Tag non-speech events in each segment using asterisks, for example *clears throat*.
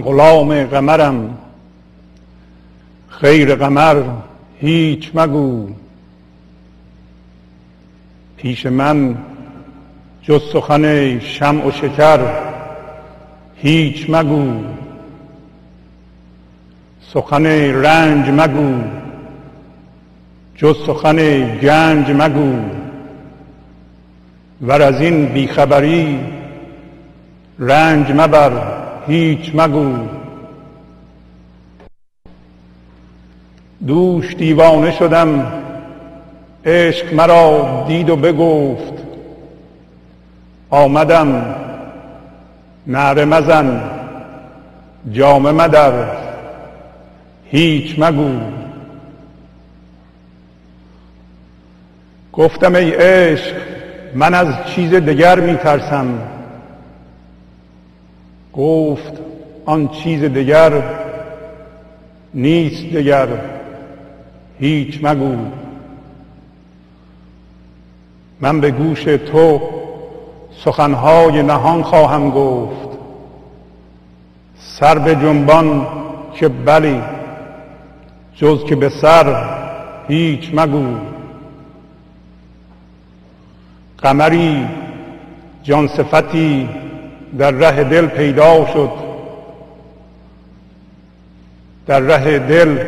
غلام قمرم. خیر قمر هیچ مگو. پیش من جز سخن شمع و شکر هیچ مگو. سخن رنج مگو. جز سخن گنج مگو. ور از این بیخبری رنج مبر. هیچ مگو. دوش دیوانه شدم. عشق مرا دید و بگفت. آمدم. نعره مزن. جامه مدر. هیچ مگو. گفتم ای عشق من از چیز دیگر می ترسم گفت آن چیز دیگر نیست دیگر هیچ مگو. من به گوش تو سخنهای نهان خواهم گفت. سر به جنبان که بلی جز که به سر هیچ مگو. قمری جان صفتی در ره دل پیدا شد. در ره دل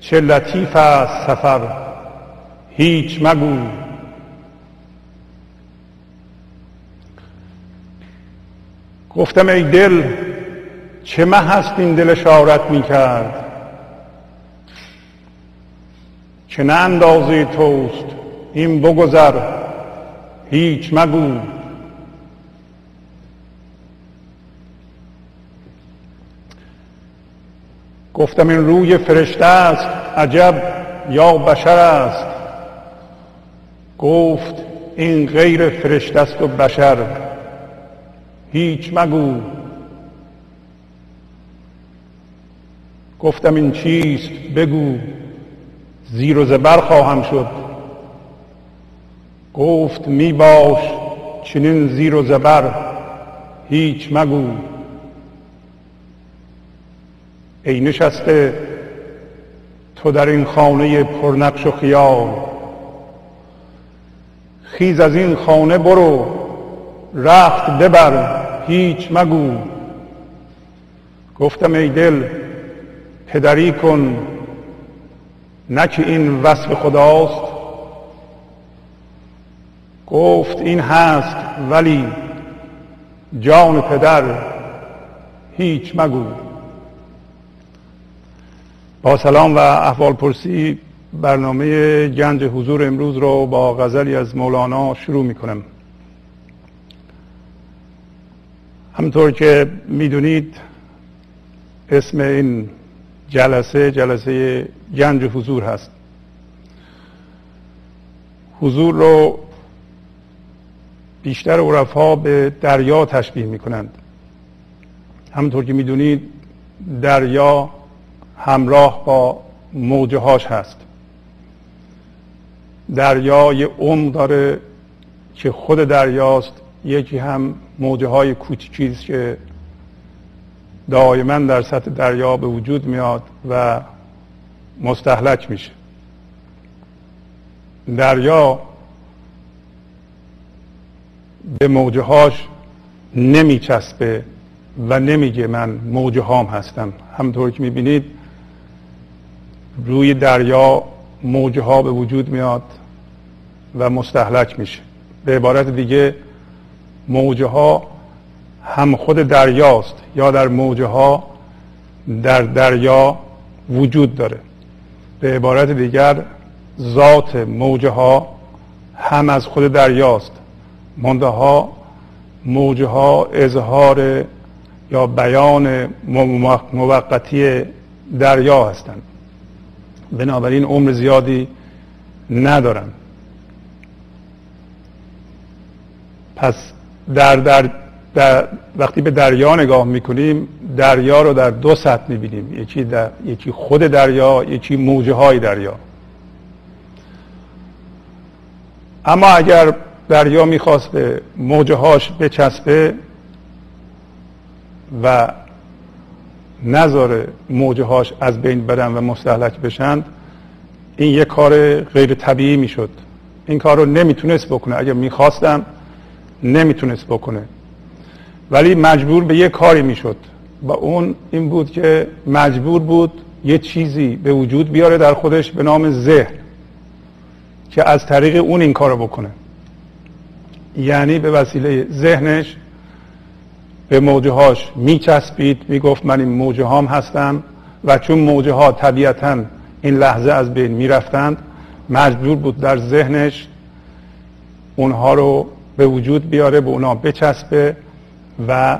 چه لطیف است سفر هیچ مگو. گفتم ای دل چه مه هست این دل اشارت می کرد چه نه اندازه توست این بگذر هیچ مگو. گفتم این روی فرشته است. عجب یا بشر است. گفت این غیر فرشته است و بشر. هیچ مگو. گفتم این چیست؟ بگو. زیر و زبر خواهم شد. گفت می باش چنین زیر و زبر. هیچ مگو. ای نشسته تو در این خانه پرنقش و خیال. خیز از این خانه برو رخت ببر هیچ مگو. گفتم ای دل پدری کن نه که این وصف خداست. گفت این هست ولی جان پدر هیچ مگو. با سلام و احوال پرسی برنامه گنج حضور امروز رو با غزلی از مولانا شروع می کنم همطور که می‌دونید اسم این جلسه جلسه گنج حضور هست. حضور رو بیشتر عرفا به دریا تشبیه می کنند همونطور که می‌دونید دریا همراه با موجه هاش هست. دریا یه عمق داره که خود دریاست یکی هم موجه های کوچیکی که دائما در سطح دریا به وجود میاد و مستحلک میشه. دریا به موجه هاش نمیچسبه و نمیگه من موجه هام هستم. همطور که می‌بینید روی دریا موجه ها به وجود میاد و مستحلک میشه. به عبارت دیگه موجه ها هم خود دریاست یا در موجه ها در دریا وجود داره. به عبارت دیگر ذات موجه ها هم از خود دریاست. منده ها موجه ها اظهار یا بیان موقتی دریا هستند. بنابراین عمر زیادی ندارن پس در, در, در وقتی به دریا نگاه می‌کنیم دریا رو در دو سطح می‌بینیم. یکی, در، یکی خود دریا یکی موجه های دریا. اما اگر دریا می‌خواست به موجه هاش بچسبه و نذاره موجه هاش از بین برن و مستحلک بشند این یه کار غیر طبیعی می‌شد. این کار رو نمی‌تونست بکنه. اگر می‌خواستم نمی‌تونست بکنه. ولی مجبور به یه کاری می‌شد. و اون این بود که مجبور بود یه چیزی به وجود بیاره در خودش به نام ذهن که از طریق اون این کارو بکنه. یعنی به وسیله ذهنش به موجه هاش میچسبید می‌گفت من این موجه هام هستم و چون موجه ها طبیعتا این لحظه از بین می‌رفتند مجبور بود در ذهنش اونها رو به وجود بیاره به اونا بچسبه و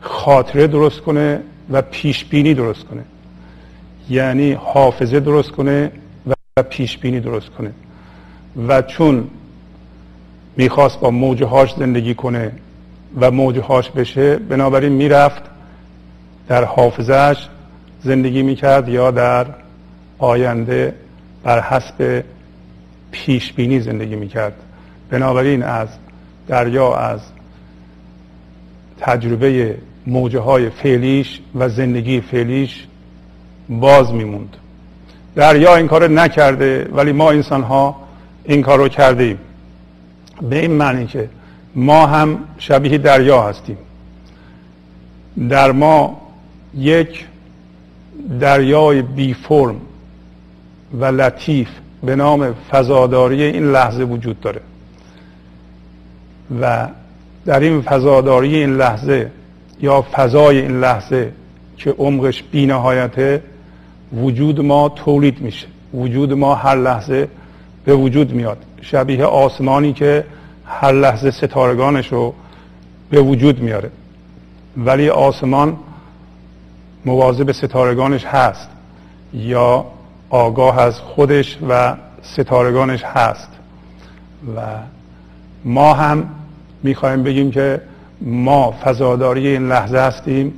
خاطره درست کنه و پیش بینی درست کنه. یعنی حافظه درست کنه و پیش بینی درست کنه. و چون می‌خواست با موجه هاش زندگی کنه و موجه هاش بشه بنابراین می‌رفت در حافظهش زندگی می‌کرد یا در آینده بر حسب پیش بینی زندگی می‌کرد. بنابراین از دریا از تجربه موجه های فعلیش و زندگی فعلیش باز میموند. دریا این کار نکرده ولی ما انسان ها این کار رو کردیم به این معنی که ما هم شبیه دریا هستیم. در ما یک دریای بی فرم و لطیف به نام فضاداری این لحظه وجود داره. و در این فضاداری این لحظه یا فضای این لحظه که عمقش بینهایته وجود ما تولید میشه. وجود ما هر لحظه به وجود میاد. شبیه آسمانی که هر لحظه ستارگانش رو به وجود میاره. ولی آسمان مواظب ستارگانش هست یا آگاه از خودش و ستارگانش هست. و ما هم می‌خوایم بگیم که ما فضاداری این لحظه هستیم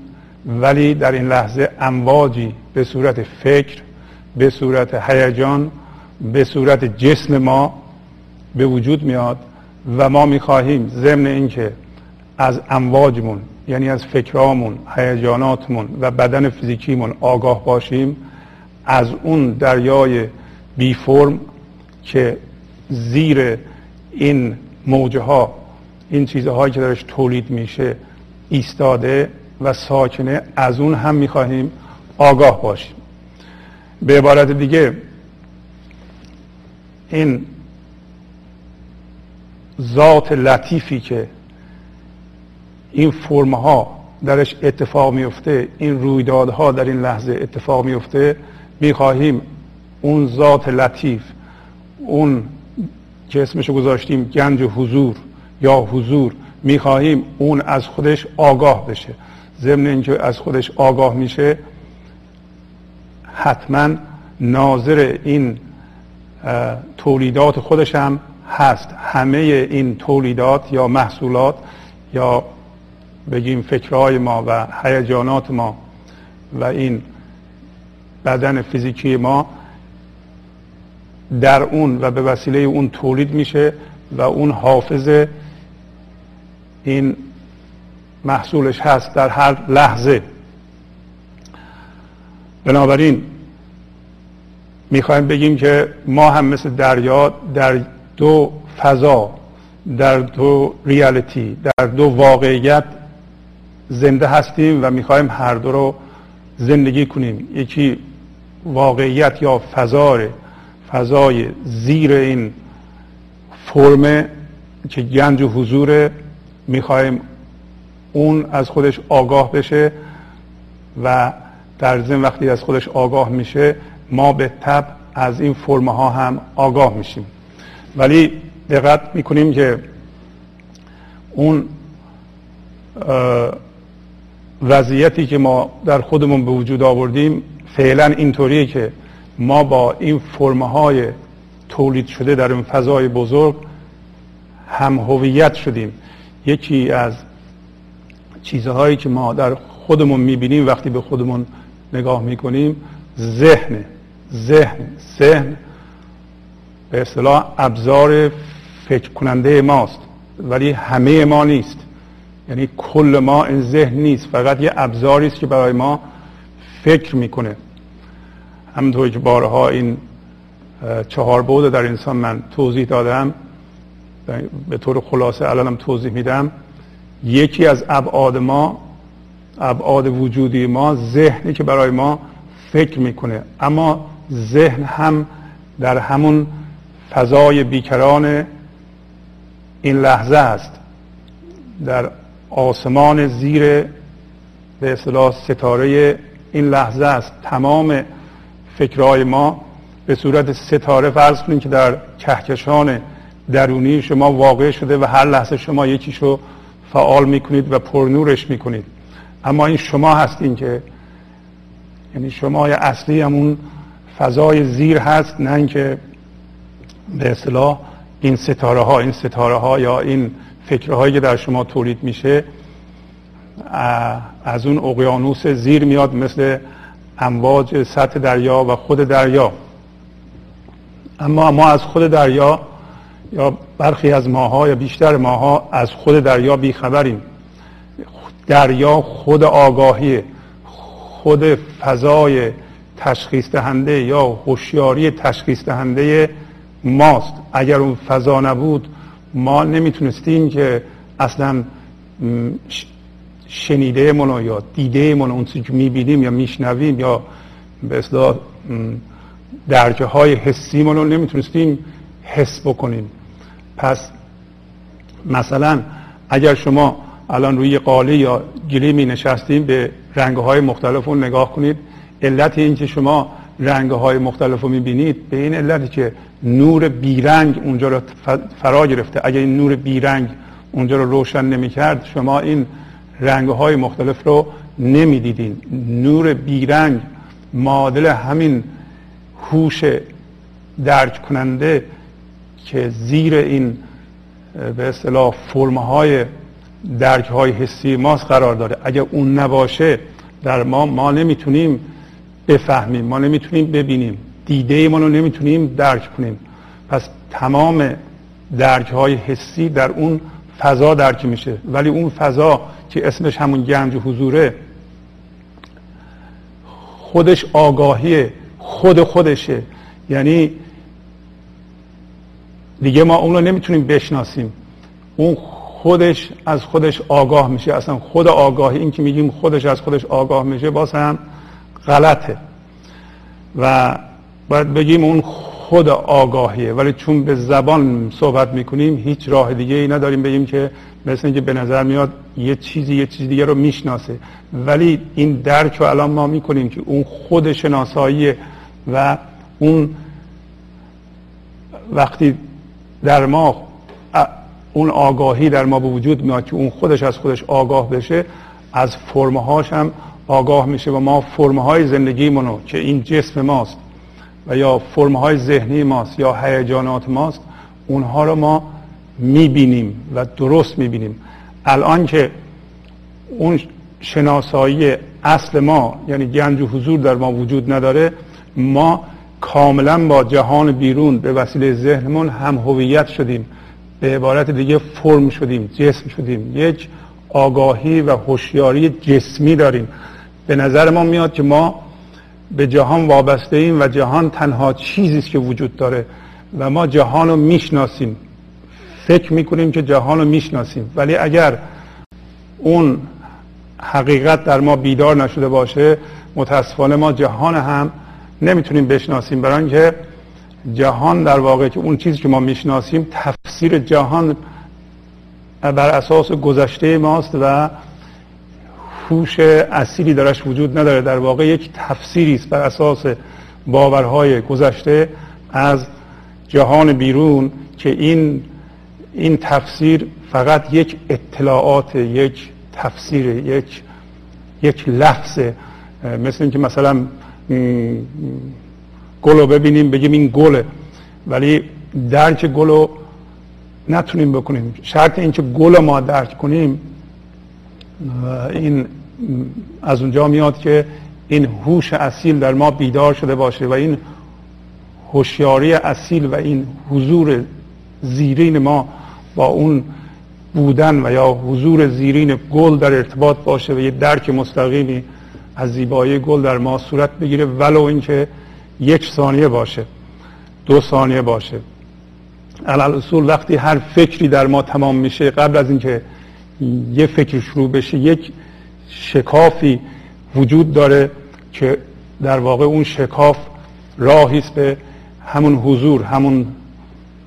ولی در این لحظه امواجی به صورت فکر به صورت هیجان به صورت جسم ما به وجود میاد. و ما می‌خواهیم ضمن اینکه از امواجمون یعنی از فکرامون هیجاناتمون و بدن فیزیکیمون آگاه باشیم از اون دریای بی فرم که زیر این موجه ها این چیزهایی که درش تولید میشه ایستاده و ساکنه از اون هم می‌خواهیم آگاه باشیم. به عبارت دیگه این ذات لطیفی که این فرمها درش اتفاق میفته این رویدادها در این لحظه اتفاق میفته می‌خواهیم اون ذات لطیف اون که اسمشو گذاشتیم گنج حضور یا حضور می‌خواهیم اون از خودش آگاه بشه. ضمن اینکه از خودش آگاه میشه حتما ناظر این تولیدات خودش هم هست همه این تولیدات یا محصولات یا بگیم فکرهای ما و هیجانات ما و این بدن فیزیکی ما در اون و به وسیله اون تولید میشه و اون حافظه این محصولش هست در هر لحظه. بنابراین می‌خوایم بگیم که ما هم مثل دریا در دو فضا در دو ریالیتی در دو واقعیت زنده هستیم و می‌خوایم هر دو رو زندگی کنیم. یکی واقعیت یا فضای فضای زیر این فرم که گنج و حضور می‌خوایم اون از خودش آگاه بشه و در ضمن وقتی از خودش آگاه میشه ما به تب از این فرمه ها هم آگاه میشیم. ولی دقت می‌کنیم که اون وضعیتی که ما در خودمون به وجود آوردیم فعلا اینطوریه که ما با این فرمه های تولید شده در این فضای بزرگ هم هویت شدیم. یکی از چیزهایی که ما در خودمون می‌بینیم وقتی به خودمون نگاه می‌کنیم ذهن ذهن ذهن. به اصطلاح ابزار فکر کننده ماست ولی همه ما نیست. یعنی کل ما این ذهن نیست فقط یه ابزاری است که برای ما فکر می‌کنه. همونطوری که بارها این چهار بود در انسان من توضیح دادم به طور خلاصه الانم توضیح میدم. یکی از ابعاد ما ابعاد وجودی ما ذهنی که برای ما فکر می‌کنه. اما ذهن هم در همون فضای بیکران این لحظه است. در آسمان زیر به اصطلاح ستاره این لحظه است. تمام فکرهای ما به صورت ستاره فرض کنید که در کهکشان درونی شما واقع شده و هر لحظه شما یکیشو فعال می‌کنید و پرنورش می‌کنید. اما این شما هستین که یعنی شما اصلی همون فضای زیر هست نه اینکه به اصطلاح این ستاره ها این ستاره ها یا این فکرهایی که در شما تولید میشه از اون اقیانوس زیر میاد مثل امواج سطح دریا و خود دریا. اما ما از خود دریا یا برخی از ماها یا بیشتر ماها از خود دریا بیخبریم. دریا خود آگاهی خود فضای تشخیص دهنده یا هوشیاری تشخیص دهنده ماست. اگر اون فضا نبود ما نمی‌تونستیم که اصلا شنیده منو یا دیده منو اون که می‌بینیم یا میشنویم یا به اصلاح درجه های حسی منو نمی‌تونستیم حس بکنیم. پس مثلا اگر شما الان روی قاله یا گلی می نشستیم به رنگ های مختلف رو نگاه کنید علت این که شما رنگ های مختلف رو می بینید به این علتی که نور بیرنگ اونجا رو فرا گرفته. اگر این نور بیرنگ اونجا رو روشن نمی کرد شما این رنگ های مختلف رو نمی دیدین نور بیرنگ معادل همین هوش درک کننده که زیر این به اصطلاح فرمهای درک های حسی ماست قرار داره. اگر اون نباشه در ما ما نمی‌تونیم بفهمیم ما نمی‌تونیم ببینیم. دیده ما رو نمی‌تونیم درک کنیم. پس تمام درک های حسی در اون فضا درک میشه. ولی اون فضا که اسمش همون گنج حضوره خودش آگاهی خود خودشه. یعنی دیگه ما اون رو نمی‌تونیم بشناسیم. اون خودش از خودش آگاه میشه. اصلا خود آگاهی این که میگیم خودش از خودش آگاه میشه باز هم غلطه. و باید بگیم اون خود آگاهیه. ولی چون به زبان صحبت می‌کنیم هیچ راه دیگه ای نداریم بگیم که مثل اینکه به نظر میاد یه چیزی یه چیز دیگه رو می‌شناسه. ولی این درک رو الان ما می‌کنیم که اون خود شناسایی و اون وقتی در ما اون آگاهی در ما به وجود میاد که اون خودش از خودش آگاه بشه از فرمهاش هم آگاه میشه و ما فرمهای زندگیمونو که این جسم ماست و یا فرمهای ذهنی ماست یا هیجانات ماست اونها رو ما می‌بینیم و درست می‌بینیم. الان که اون شناسایی اصل ما یعنی گنج و حضور در ما وجود نداره ما کاملا با جهان بیرون به وسیله ذهنمون هم هویت شدیم به عبارت دیگه فرم شدیم جسم شدیم. یک آگاهی و هوشیاری جسمی داریم. به نظر ما میاد که ما به جهان وابسته ایم و جهان تنها چیزی است که وجود داره و ما جهان رو می‌شناسیم. فکر می‌کنیم که جهان رو می‌شناسیم. ولی اگر اون حقیقت در ما بیدار نشده باشه متاسفانه ما جهان هم نمی‌تونیم بشناسیم. برای اینکه جهان در واقع که اون چیزی که ما می‌شناسیم تفسیر جهان بر اساس گذشته ماست و هوش اصیلی درش وجود نداره. در واقع یک تفسیری است بر اساس باورهای گذشته از جهان بیرون که این این تفسیر فقط یک اطلاعات یک تفسیر یک یک لفظ مثل اینکه مثلا گل رو ببینیم بگیم این گله ولی درک گل رو نتونیم بکنیم. شرط اینکه گل ما درک کنیم این از اونجا میاد که این هوش اصیل در ما بیدار شده باشه و این هوشیاری اصیل و این حضور زیرین ما با اون بودن و یا حضور زیرین گل در ارتباط باشه و یه درک مستقیمی از زیبایی گل در ما صورت بگیره ولو اینکه یک ثانیه باشه دو ثانیه باشه. علال اصول وقتی هر فکری در ما تمام میشه قبل از اینکه یه فکر شروع بشه یک شکافی وجود داره که در واقع اون شکاف راهی است به همون حضور همون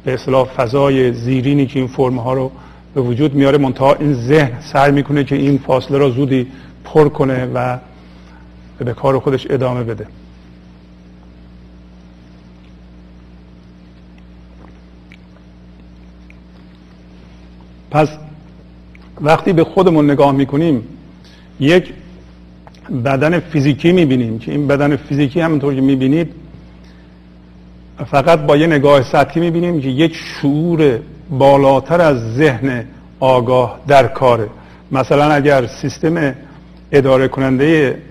به اصطلاح فضای زیرینی که این فرم ها رو به وجود میاره. منتها این ذهن سعی می‌کنه که این فاصله را زودی پر کنه و به کار خودش ادامه بده. پس وقتی به خودمون نگاه می‌کنیم یک بدن فیزیکی می‌بینیم که این بدن فیزیکی همونطور که می‌بینید فقط با یه نگاه سطحی می‌بینیم که یک شعور بالاتر از ذهن آگاه در کاره. مثلا اگر سیستم اداره کننده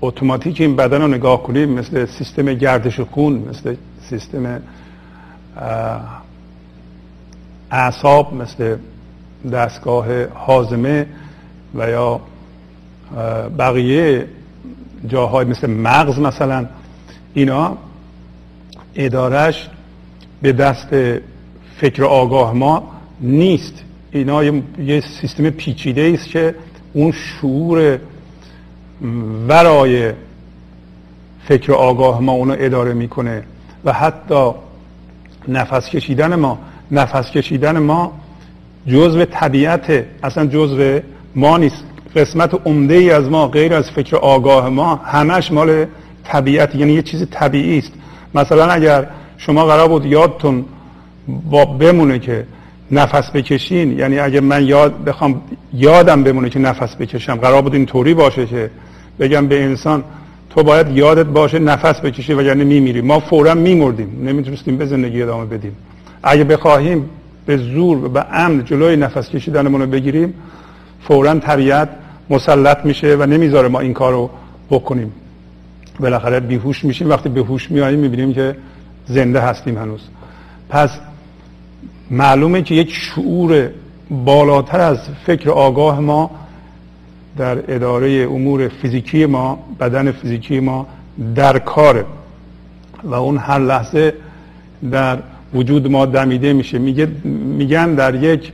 اتوماتیک این بدن رو نگاه کنیم مثل سیستم گردش خون مثل سیستم اعصاب مثل دستگاه حازمه و یا بقیه جاهای مثل مغز مثلا اینا ادارش به دست فکر آگاه ما نیست. اینا یه سیستم پیچیده است که اون شعور ورای فکر آگاه ما اونو اداره می‌کنه. و حتی نفس کشیدن ما نفس کشیدن ما جزء طبیعت اصلا جزء ما نیست. قسمت عمده ای از ما غیر از فکر آگاه ما همش مال طبیعت یعنی یه چیز طبیعی است. مثلا اگر شما قرار بود یادتون با بمونه که نفس بکشین یعنی اگر من یاد بخوام یادم بمونه که نفس بکشم قرار بود اینطوری باشه که بگم به انسان تو باید یادت باشه نفس بکشی و یعنی میمیری. ما فورا میمردیم. نمی‌تونستیم به زندگی ادامه بدیم. اگه بخواهیم به زور و به امن جلوی نفس کشیدنمون رو بگیریم فورا طبیعت مسلط میشه و نمی‌ذاره ما این کار رو بکنیم. بالاخره بیهوش میشیم. وقتی به هوش میاییم می‌بینیم که زنده هستیم هنوز. پس معلومه که یک شعور بالاتر از فکر آگاه ما در اداره امور فیزیکی ما بدن فیزیکی ما در کاره. و اون هر لحظه در وجود ما دمیده میشه. میگه میگن در یک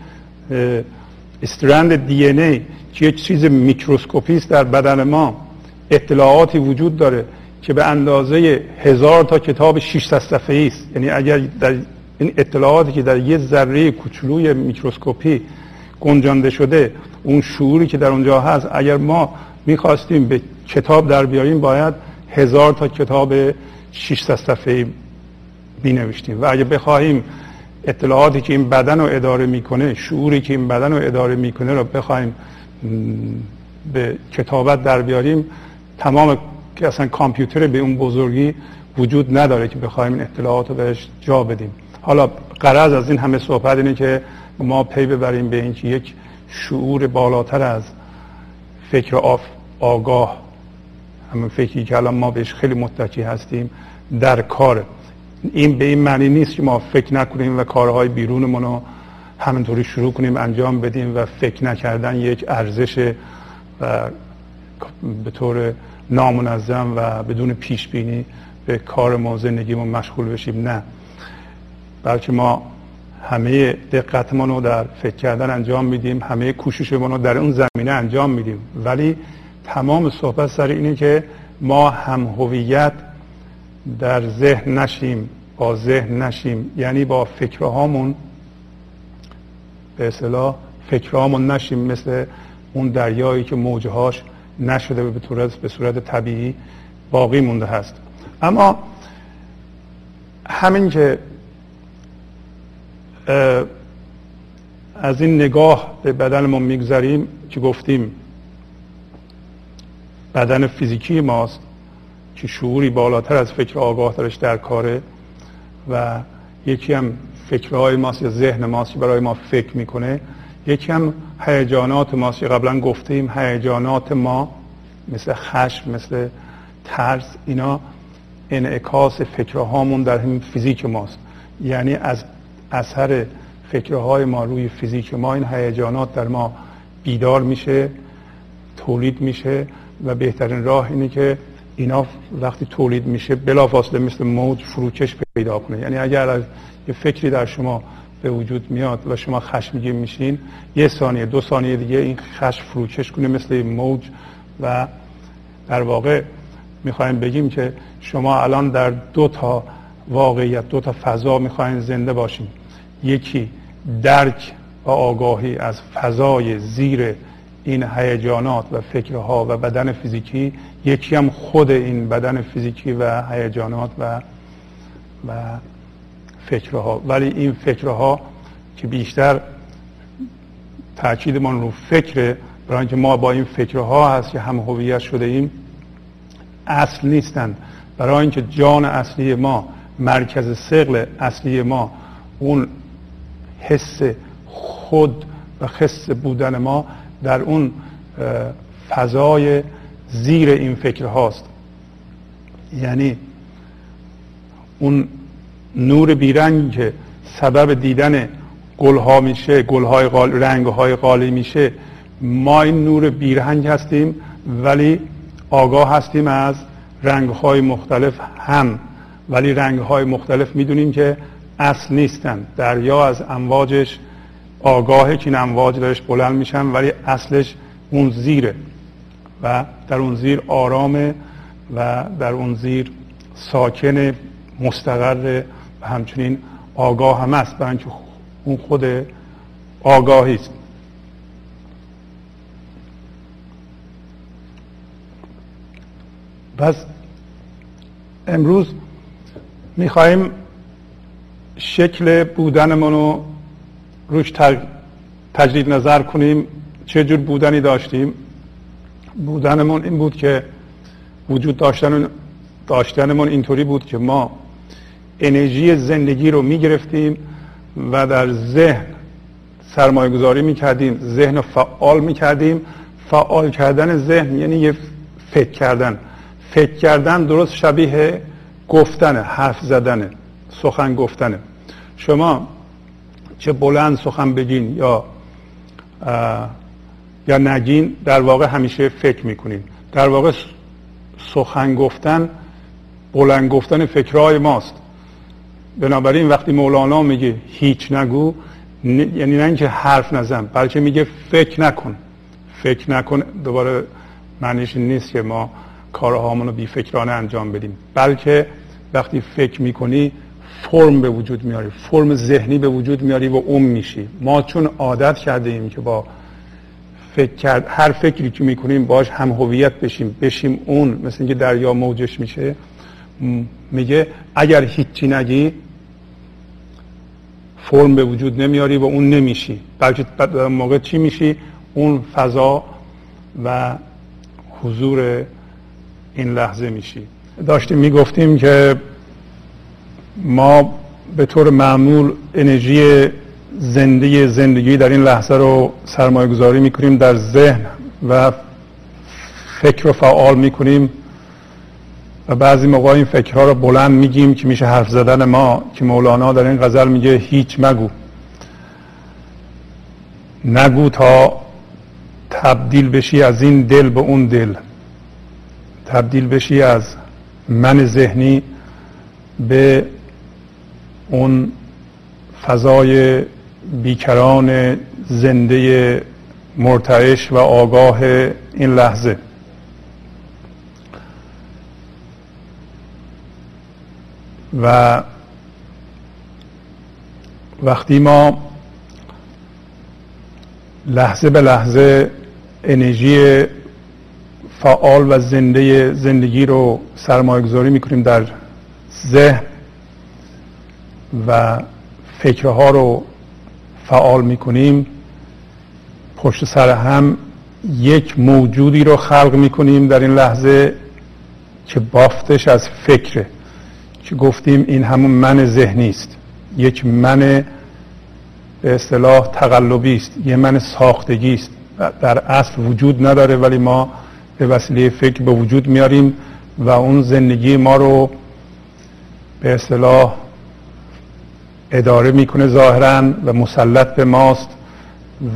استرند دی ای که یک چیز میکروسکوپی است در بدن ما. اطلاعاتی وجود داره که به اندازه هزار تا کتاب 600 صفحه است. یعنی اگر در این اطلاعاتی که در یه ذره کوچولوی میکروسکوپی گنجانده شده اون شعوری که در اونجا هست اگر ما می‌خواستیم به کتاب در بیاریم باید هزار تا کتاب 600 صفحه می نوشتیم و اگه بخواهیم اطلاعاتی که این بدن رو اداره می‌کنه شعوری که این بدن رو اداره می‌کنه رو بخوایم به کتابت در بیاریم تمام که اصلا کامپیوتر به اون بزرگی وجود نداره که بخوایم این اطلاعات رو بهش جا بدیم. حالا قرض از این همه صحبت اینه که ما پی ببریم به اینکه یک شعور بالاتر از فکر آف آگاه همون فکری که الان ما بهش خیلی متکی هستیم در کار. این به این معنی نیست که ما فکر نکنیم و کارهای بیرونمون رو همینطوری شروع کنیم انجام بدیم و فکر نکردن یک ارزش و به طور نامنظم و بدون پیش بینی به کار ما زندگیمون مشغول بشیم. نه. بلکه ما همه دقتمون رو در فکر کردن انجام میدیم همه کوششمون رو در اون زمینه انجام میدیم. ولی تمام صحبت سر اینه که ما هم هویت در ذهن نشیم با ذهن نشیم. یعنی با فکرهامون به اصطلاح فکرهامون نشیم مثل اون دریایی که موجهاش نشده به صورت به صورت طبیعی باقی مونده هست. اما همین که از این نگاه به بدن ما می‌گذاریم که گفتیم بدن فیزیکی ماست. که شعوری بالاتر از فکر آگاه درش در کاره و یکی هم فکرهای ماست یا ذهن ماست برای ما فکر می‌کنه. یکی هم هیجانات ماست که قبلا گفتیم هیجانات ما مثل خشم مثل ترس اینا انعکاس فکرهامون در همین فیزیک ماست. یعنی از اثر فکرهای ما روی فیزیک ما این هیجانات در ما بیدار میشه تولید میشه و بهترین راه اینه که اینا وقتی تولید میشه بلافاصله مثل موج فروکش پیدا کنه. یعنی اگر از یه فکری در شما به وجود میاد و شما خشمگین میشین یه ثانیه دو ثانیه دیگه این خشم فروکش کنه مثل موج. و در واقع می‌خوایم بگیم که شما الان در دو تا واقعیت دو تا فضا می‌خواین زنده باشین. یکی درک و آگاهی از فضای زیر این هیجانات و فکرها و بدن فیزیکی یکی هم خود این بدن فیزیکی و هیجانات و و فکرها. ولی این فکرها که بیشتر تاکیدمان رو فکره برای اینکه ما با این فکرها هست که هم هویت شده ایم اصل نیستند. برای اینکه جان اصلی ما مرکز سقل اصلی ما اون حس خود و خص بودن ما در اون فضای زیر این فکر هاست. یعنی اون نور بیرنگ که سبب دیدن گلها میشه گلهای قال، رنگهای قالی میشه ما این نور بیرنگ هستیم ولی آگاه هستیم از رنگهای مختلف هم. ولی رنگهای مختلف می‌دونیم که اصل نیستن. دریا از امواجش آگاهه که این امواج دارش بلند میشن ولی اصلش اون زیره. و در اون زیر آرامه و در اون زیر ساکن مستقر و همچنین آگاه هم است برای اینکه اون خود آگاهی است. پس امروز می‌خواهیم شکل بودنمون رو روش تجدید نظر کنیم. چه جور بودنی داشتیم؟ بودنمون این بود که وجود داشتن داشتنمون اینطوری بود که ما انرژی زندگی رو می‌گرفتیم و در ذهن سرمایه گذاری می‌کردیم ذهن رو فعال می‌کردیم. فعال کردن ذهن یعنی یه فکر کردن. فکر کردن درست شبیه گفتن حرف زدن سخن گفتنه شما چه بلند سخن بگین یا یا نگین در واقع همیشه فکر می‌کنین. در واقع سخن گفتن بلند گفتن فکرهای ماست. بنابراین وقتی مولانا میگه هیچ نگو یعنی نه اینکه حرف نزن بلکه میگه فکر نکن. فکر نکن دوباره معنیش نیست که ما کارهامون رو بی فکرانه انجام بدیم. بلکه وقتی فکر می‌کنی فرم به وجود میاری فرم ذهنی به وجود میاری و اون میشی. ما چون عادت کرده ایم که با فکر کرد هر فکری که می‌کنیم باش هم هویت بشیم بشیم اون مثل اینکه دریا موجش میشه. میگه اگر هیچی نگی فرم به وجود نمیاری و اون نمیشی. بلکه موقع چی میشی؟ اون فضا و حضور این لحظه میشی. داشتیم می‌گفتیم که ما به طور معمول انرژی زنده زندگی در این لحظه رو سرمایه گذاری می‌کنیم در ذهن و فکر رو فعال می‌کنیم و بعضی موقع این فکرها رو بلند میگیم که میشه حرف زدن ما که مولانا در این غزل میگه هیچ مگو. نگو تا تبدیل بشی از این دل به اون دل. تبدیل بشی از من ذهنی به اون فضای بیکران زنده مرتعش و آگاه این لحظه. و وقتی ما لحظه به لحظه انرژی فعال و زنده زندگی رو سرمایه گذاری می‌کنیم در ذهن و فکرها رو فعال می‌کنیم. پشت سر هم یک موجودی رو خلق می‌کنیم در این لحظه که بافتش از فکره که گفتیم این همون من ذهنی است. یک من به اصطلاح تقلبی است. یه من ساختگی است. در اصل وجود نداره ولی ما به وسیله فکر به وجود میاریم و اون زندگی ما رو به اصطلاح اداره می‌کنه ظاهرا و مسلط به ماست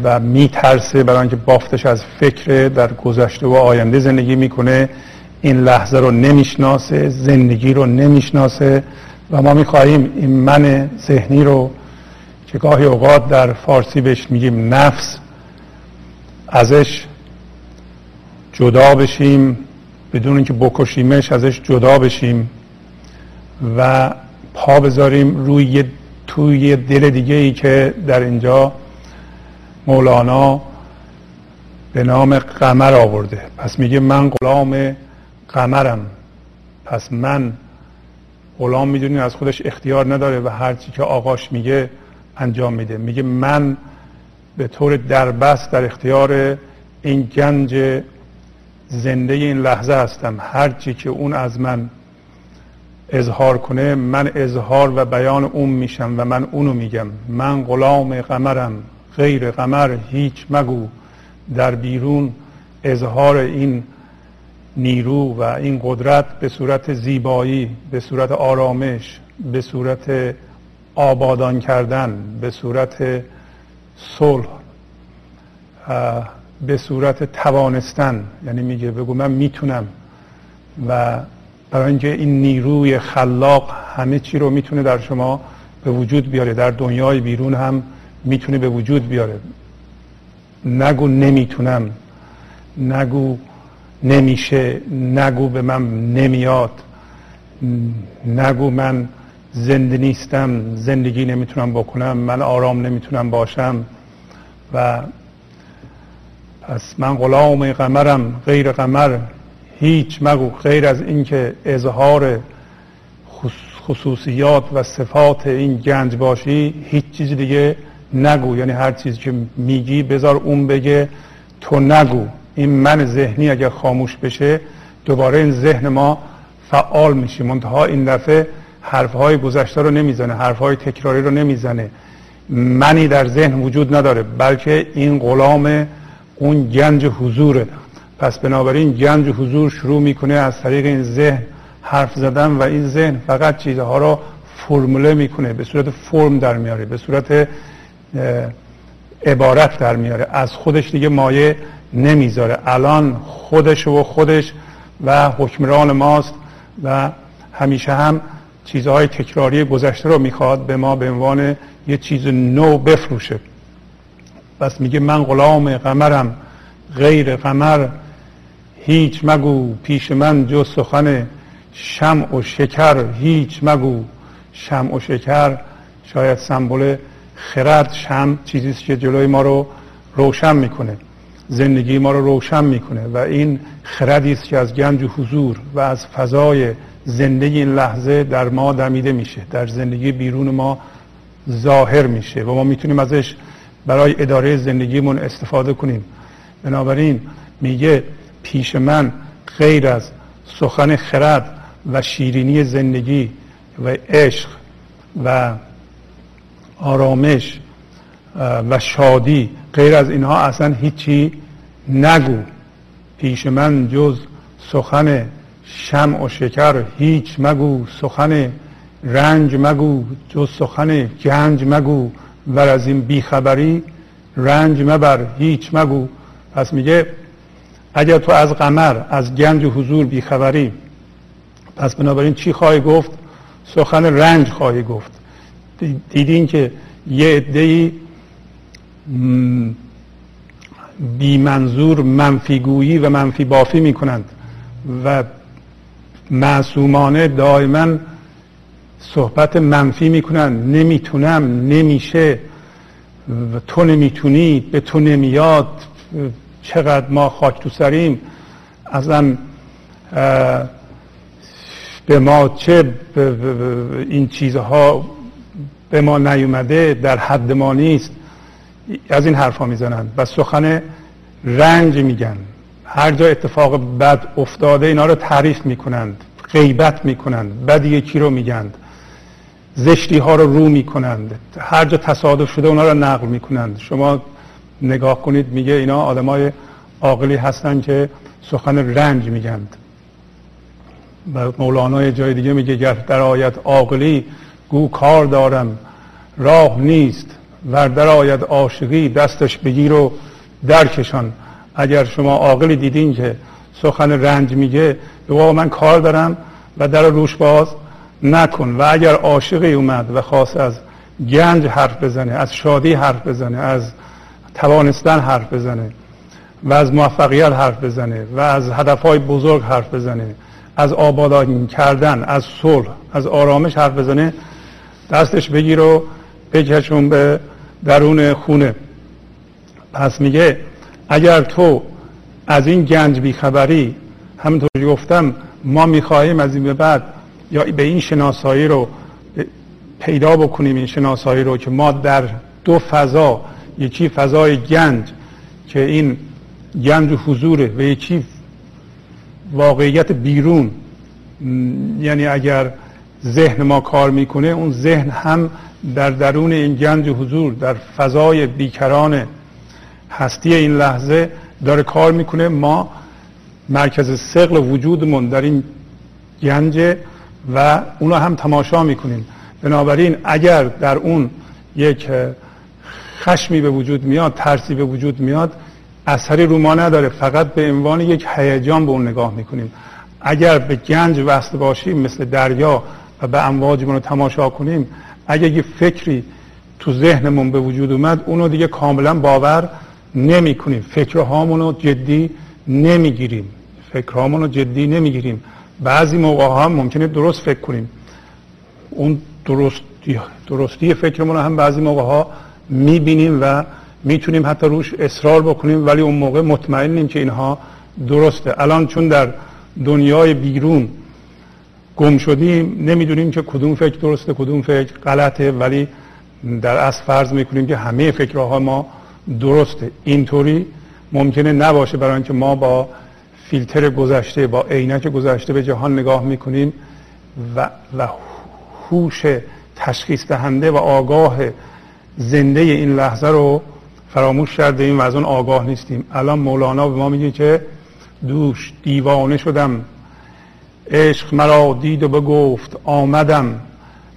و میترسه برای اینکه بافتش از فکر در گذشته و آینده زندگی می‌کنه. این لحظه رو نمی‌شناسه زندگی رو نمی‌شناسه و ما می‌خواهیم این من ذهنی رو که گاهی اوقات در فارسی بهش میگیم نفس ازش جدا بشیم بدون اینکه بکشیمش ازش جدا بشیم و پا بذاریم روی توی دل دیگه ای که در اینجا مولانا به نام قمر آورده. پس میگه من غلام قمرم. پس من غلام می‌دونی از خودش اختیار نداره و هرچی که آقاش میگه انجام میده. میگه من به طور دربست در اختیار این گنج زنده این لحظه هستم. هرچی که اون از من اظهار کنه من اظهار و بیان اون میشم و من اونو میگم. من غلام قمرم غیر قمر هیچ مگو. در بیرون اظهار این نیرو و این قدرت به صورت زیبایی به صورت آرامش به صورت آبادان کردن به صورت صلح به صورت توانستن. یعنی میگه بگو من می‌تونم. و برای اینکه این نیروی خلاق همه چی رو می‌تونه در شما به وجود بیاره. در دنیای بیرون هم می‌تونه به وجود بیاره. نگو نمی‌تونم. نگو نمیشه. نگو به من نمیاد. نگو من زنده نیستم. زندگی نمی‌تونم بکنم. من آرام نمی‌تونم باشم. و پس من غلام قمرم غیر قمر. هیچ مگو غیر از اینکه اظهار خصوصیات و صفات این گنج باشی هیچ چیز دیگه نگو. یعنی هر چیزی که میگی بذار اون بگه. تو نگو. این من ذهنی اگر خاموش بشه دوباره این ذهن ما فعال میشه منتها این دفعه حرفهای گذشته رو نمی‌زنه حرفهای تکراری رو نمی‌زنه. منی در ذهن وجود نداره بلکه این غلام اون گنج حضوره. پس بنابراین گنج حضور شروع می‌کنه از طریق این ذهن حرف زدن و این ذهن فقط چیزها رو فرموله می‌کنه به صورت فرم در میاره به صورت عبارت در میاره. از خودش دیگه مایه نمی‌ذاره. الان خودش و خودش و حکمران ماست و همیشه هم چیزهای تکراری گذشته رو می‌خواد به ما به عنوان یه چیز نو بفروشه. بس میگه من غلام قمرم غیر قمر هیچ مگو پیش من جز سخن شم و شکر هیچ مگو شم و شکر. شاید سمبل خرد شم چیزی که جلوی ما رو روشن می‌کنه زندگی ما رو روشن می‌کنه و این خردی است که از گنج و حضور و از فضای زندگی این لحظه در ما دمیده میشه در زندگی بیرون ما ظاهر میشه و ما می‌تونیم ازش برای اداره زندگیمون استفاده کنیم. بنابراین میگه پیش من غیر از سخن خرد و شیرینی زندگی و عشق و آرامش و شادی غیر از اینها اصلا هیچی نگو. پیش من جز سخن شم و شکر هیچ مگو. سخن رنج مگو جز سخن گنج مگو. و از این بیخبری رنج مبر هیچ مگو. پس میگه اگر تو از قمر از گنج و حضور بیخبری پس بنابراین چی خواهی گفت؟ سخن رنج خواهی گفت. دیدین که یه عده‌ای بی منظور منفیگویی و منفی بافی می‌کنند و معصومانه دائما صحبت منفی می‌کنن نمی‌تونم نمیشه. تو نمی‌تونی به تو نمیاد. چقدر ما خاک تو سریم اصلا به ما چه این چیزها به ما نیومده در حد ما نیست. از این حرفا می‌زنن و سخن رنج میگن. هر جا اتفاق بد افتاده اینا رو تعریف می‌کنند غیبت می‌کنند بد یکی رو میگند زشتی ها رو رو می‌کنند هر جا تصادف شده اونا رو نقل می‌کنند. شما نگاه کنید میگه اینا آدمای عاقلی هستن که سخن رنج میگند و مولانا جای دیگه میگه گر در آیت عاقلی گو کار دارم راه نیست ور در آید عاشقی دستش بگیر و درکشان. اگر شما عاقلی دیدین که سخن رنج میگه به من کار دارم و در روش باز نکن. و اگر عاشقی اومد و خواست از گنج حرف بزنه از شادی حرف بزنه از توانستن حرف بزنه و از موفقیت حرف بزنه و از هدفهای بزرگ حرف بزنه از آبادانی کردن از صلح از آرامش حرف بزنه دستش بگیر و بکشون به درون خونه. پس میگه اگر تو از این گنج بیخبری همونطور گفتم ما می‌خواهیم از این به بعد یا به این شناسایی رو پیدا بکنیم این شناسایی رو که ما در دو فضا یکی فضای گنج که این گنج و حضوره و یکی واقعیت بیرون. یعنی اگر ذهن ما کار می‌کنه اون ذهن هم در درون این گنج حضور در فضای بیکران هستی این لحظه داره کار می‌کنه. ما مرکز سقل وجودمون در این گنج و اونو هم تماشا می‌کنیم. بنابراین اگر در اون یک خشمی به وجود میاد ترسی به وجود میاد اثری رو ما نداره. فقط به عنوان یک هیجان به اون نگاه می‌کنیم. اگر به گنج وصل باشیم مثل دریا و به امواجمون رو تماشا کنیم اگر یه فکری تو ذهنمون به وجود اومد اونو دیگه کاملا باور نمی کنیم فکرهامون رو جدی نمی‌گیریم. فکرهامون رو جدی نمی‌گیریم. بعضی موقع ها ممکنه درست فکر کنیم. اون درستی, درستی فکرمون هم بعضی موقع ها می‌بینیم و می‌تونیم حتی روش اصرار بکنیم ولی اون موقع مطمئنیم که اینها درسته. الان چون در دنیای بیرون گم شدیم نمی‌دونیم که کدوم فکر درسته کدوم فکر غلطه ولی در اصل فرض می‌کنیم که همه فکرها ما درسته. اینطوری ممکنه نباشه برای اینکه ما با فیلتر گذشته با عینک گذشته به جهان نگاه می‌کنیم و, و هوش تشخیص دهنده و آگاه زنده این لحظه رو فراموش کرده ایم و از اون آگاه نیستیم. الان مولانا به ما میگه که دوش دیوانه شدم. عشق مرا دید و بگفت آمدم.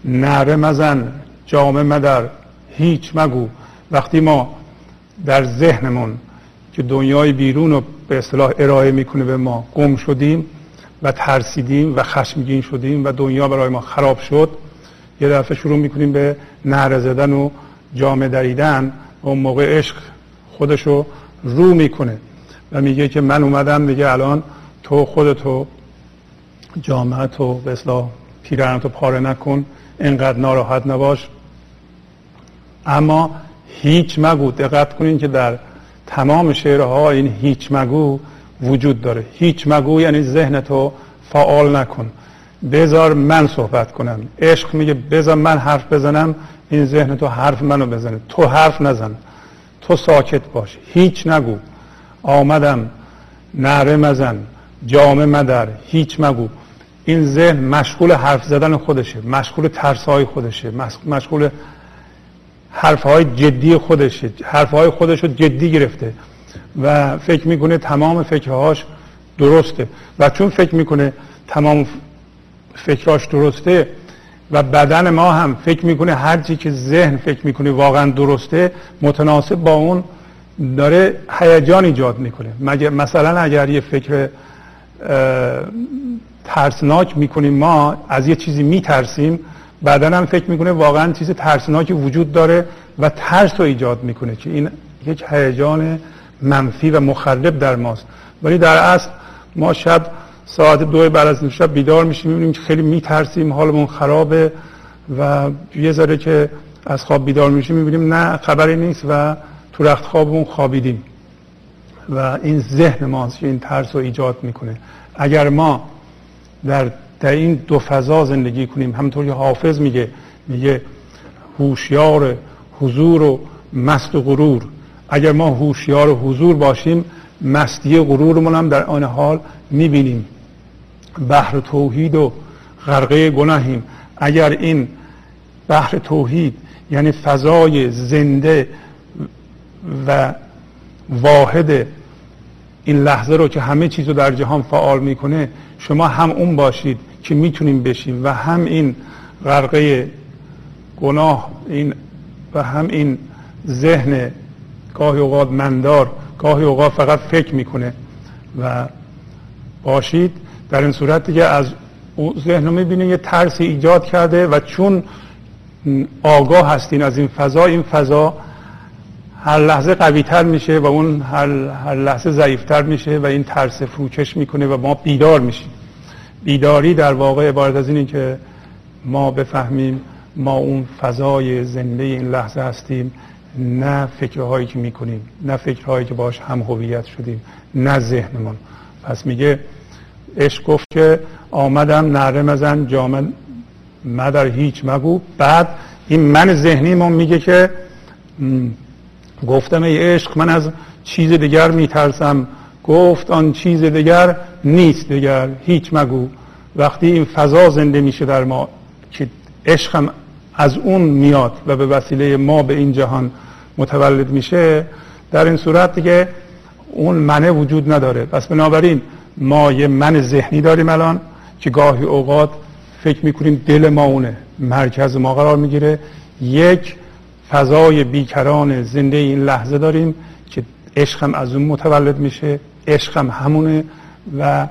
نره مزن جامه مدر. هیچ مگو. وقتی ما در ذهنمون که دنیای بیرون رو به اصطلاح ارائه می‌کنه به ما گم شدیم و ترسیدیم و خشمگین شدیم و دنیا برای ما خراب شد یه دفعه شروع می‌کنیم به نهر زدن و جامه دریدن اون موقع عشق خودشو رو می‌کنه. و میگه که من اومدم میگه الان تو خودتو جامعه تو به اصلاح پیرنتو پاره نکن اینقدر ناراحت نباش. اما هیچ مگو دقت کنین که در تمام شعرها این هیچ مگو وجود داره. هیچ مگو یعنی ذهن تو فعال نکن. بذار من صحبت کنم. عشق میگه بذار من حرف بزنم این ذهن تو حرف منو بزنه. تو حرف نزن. تو ساکت باش. هیچ نگو. آمدم. نره مزن. جامه مدر. هیچ مگو. این ذهن مشغول حرف زدن خودشه. مشغول ترسهای خودشه. مشغول حرفهای جدی خودشه. حرفهای خودش رو جدی گرفته. و فکر می‌کنه تمام فکرهاش درسته. و چون فکر می‌کنه تمام فکراش درسته و بدن ما هم فکر می‌کنه هر چی که ذهن فکر می‌کنه واقعا درسته متناسب با اون داره هیجان ایجاد می‌کنه. مگه مثلا اگر یه فکر ترسناک می‌کنیم ما از یه چیزی میترسیم بعدا هم فکر می‌کنه واقعا چیز ترسناکی وجود داره و ترس رو ایجاد می‌کنه که این یک هیجان منفی و مخرب در ماست. ولی در اصل ما شب ساعت دو بعد از شب بیدار میشیم می‌بینیم که خیلی میترسیم حالمون خرابه و یه ذره که از خواب بیدار میشیم می‌بینیم نه خبری نیست و تو رخت خوابمون خوابیدیم. و این ذهن ماست که این ترس رو ایجاد می‌کنه. اگر ما در در این دو فضا زندگی کنیم همونطور که حافظ میگه میگه هوشیار حضور و مست و غرور. اگر ما هوشیار حضور باشیم مستی غرورمون هم در آن حال می‌بینیم. بحر توحید و غرقه گناهیم. اگر این بحر توحید یعنی فضای زنده و واحد این لحظه رو که همه چیز رو در جهان فعال می‌کنه شما هم اون باشید که می‌تونیم بشیم و هم این غرقه گناه این و هم این ذهن گاهی اوقات مندار گاهی اوقات فقط فکر می‌کنه و باشید. در این صورت دیگه از ذهن رو می‌بینید یه ترسی ایجاد کرده و چون آگاه هستین از این فضا این فضا هر لحظه قوی تر میشه و اون هر, هر لحظه ضعیفتر میشه و این ترس فروکش می‌کنه و ما بیدار میشیم. بیداری در واقع عبارت از اینه که ما بفهمیم ما اون فضای زنده این لحظه هستیم نه فکرهایی که می‌کنیم نه فکرهایی که باش هم هویت شدیم نه ذهنمون. پس میگه عشق گفت که آمدم نره مزن جامد مدر هیچ مگو. بعد این من ذهنی ما میگه که گفتم ای عشق من از چیز دیگر میترسم. گفت آن چیز دیگر نیست دیگر هیچ مگو. وقتی این فضا زنده میشه در ما که عشقم از اون میاد و به وسیله ما به این جهان متولد میشه در این صورت دیگه اون منه وجود نداره. پس بنابراین ما یه من ذهنی داریم الان که گاهی اوقات فکر می‌کنیم دل ما اونه مرکز ما قرار می‌گیره. یک فضای بیکران زنده این لحظه داریم که عشقم از اون متولد میشه عشقم همونه و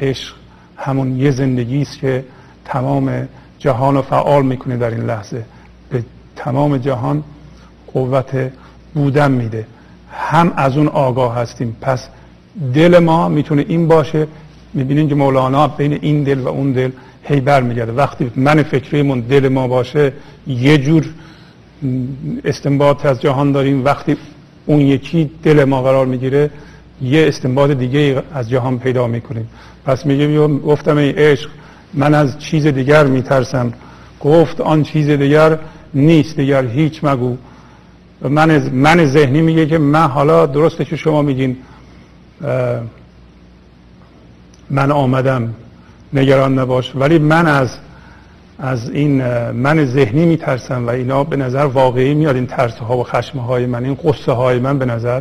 عشق همون یه زندگی است که تمام جهان رو فعال می‌کنه در این لحظه. به تمام جهان قوت بودن میده. هم از اون آگاه هستیم. پس دل ما می‌تونه این باشه. می‌بینین که مولانا بین این دل و اون دل هی برمیگرده. وقتی من فکریمون دل ما باشه یه جور استنباط از جهان داریم. وقتی اون یکی دل ما قرار می‌گیره یه استنباط دیگه از جهان پیدا می‌کنیم. پس میگه گفتم ای عشق من از چیز دیگر میترسم. گفت آن چیز دیگر نیست. دیگر هیچ مگو. من من ذهنی میگه که من حالا درسته که شما میگین. من آمدم. نگران نباش. ولی من از از این من ذهنی میترسم و اینا به نظر واقعی میاد. این ترس ها و خشم های من این قصه های من به نظر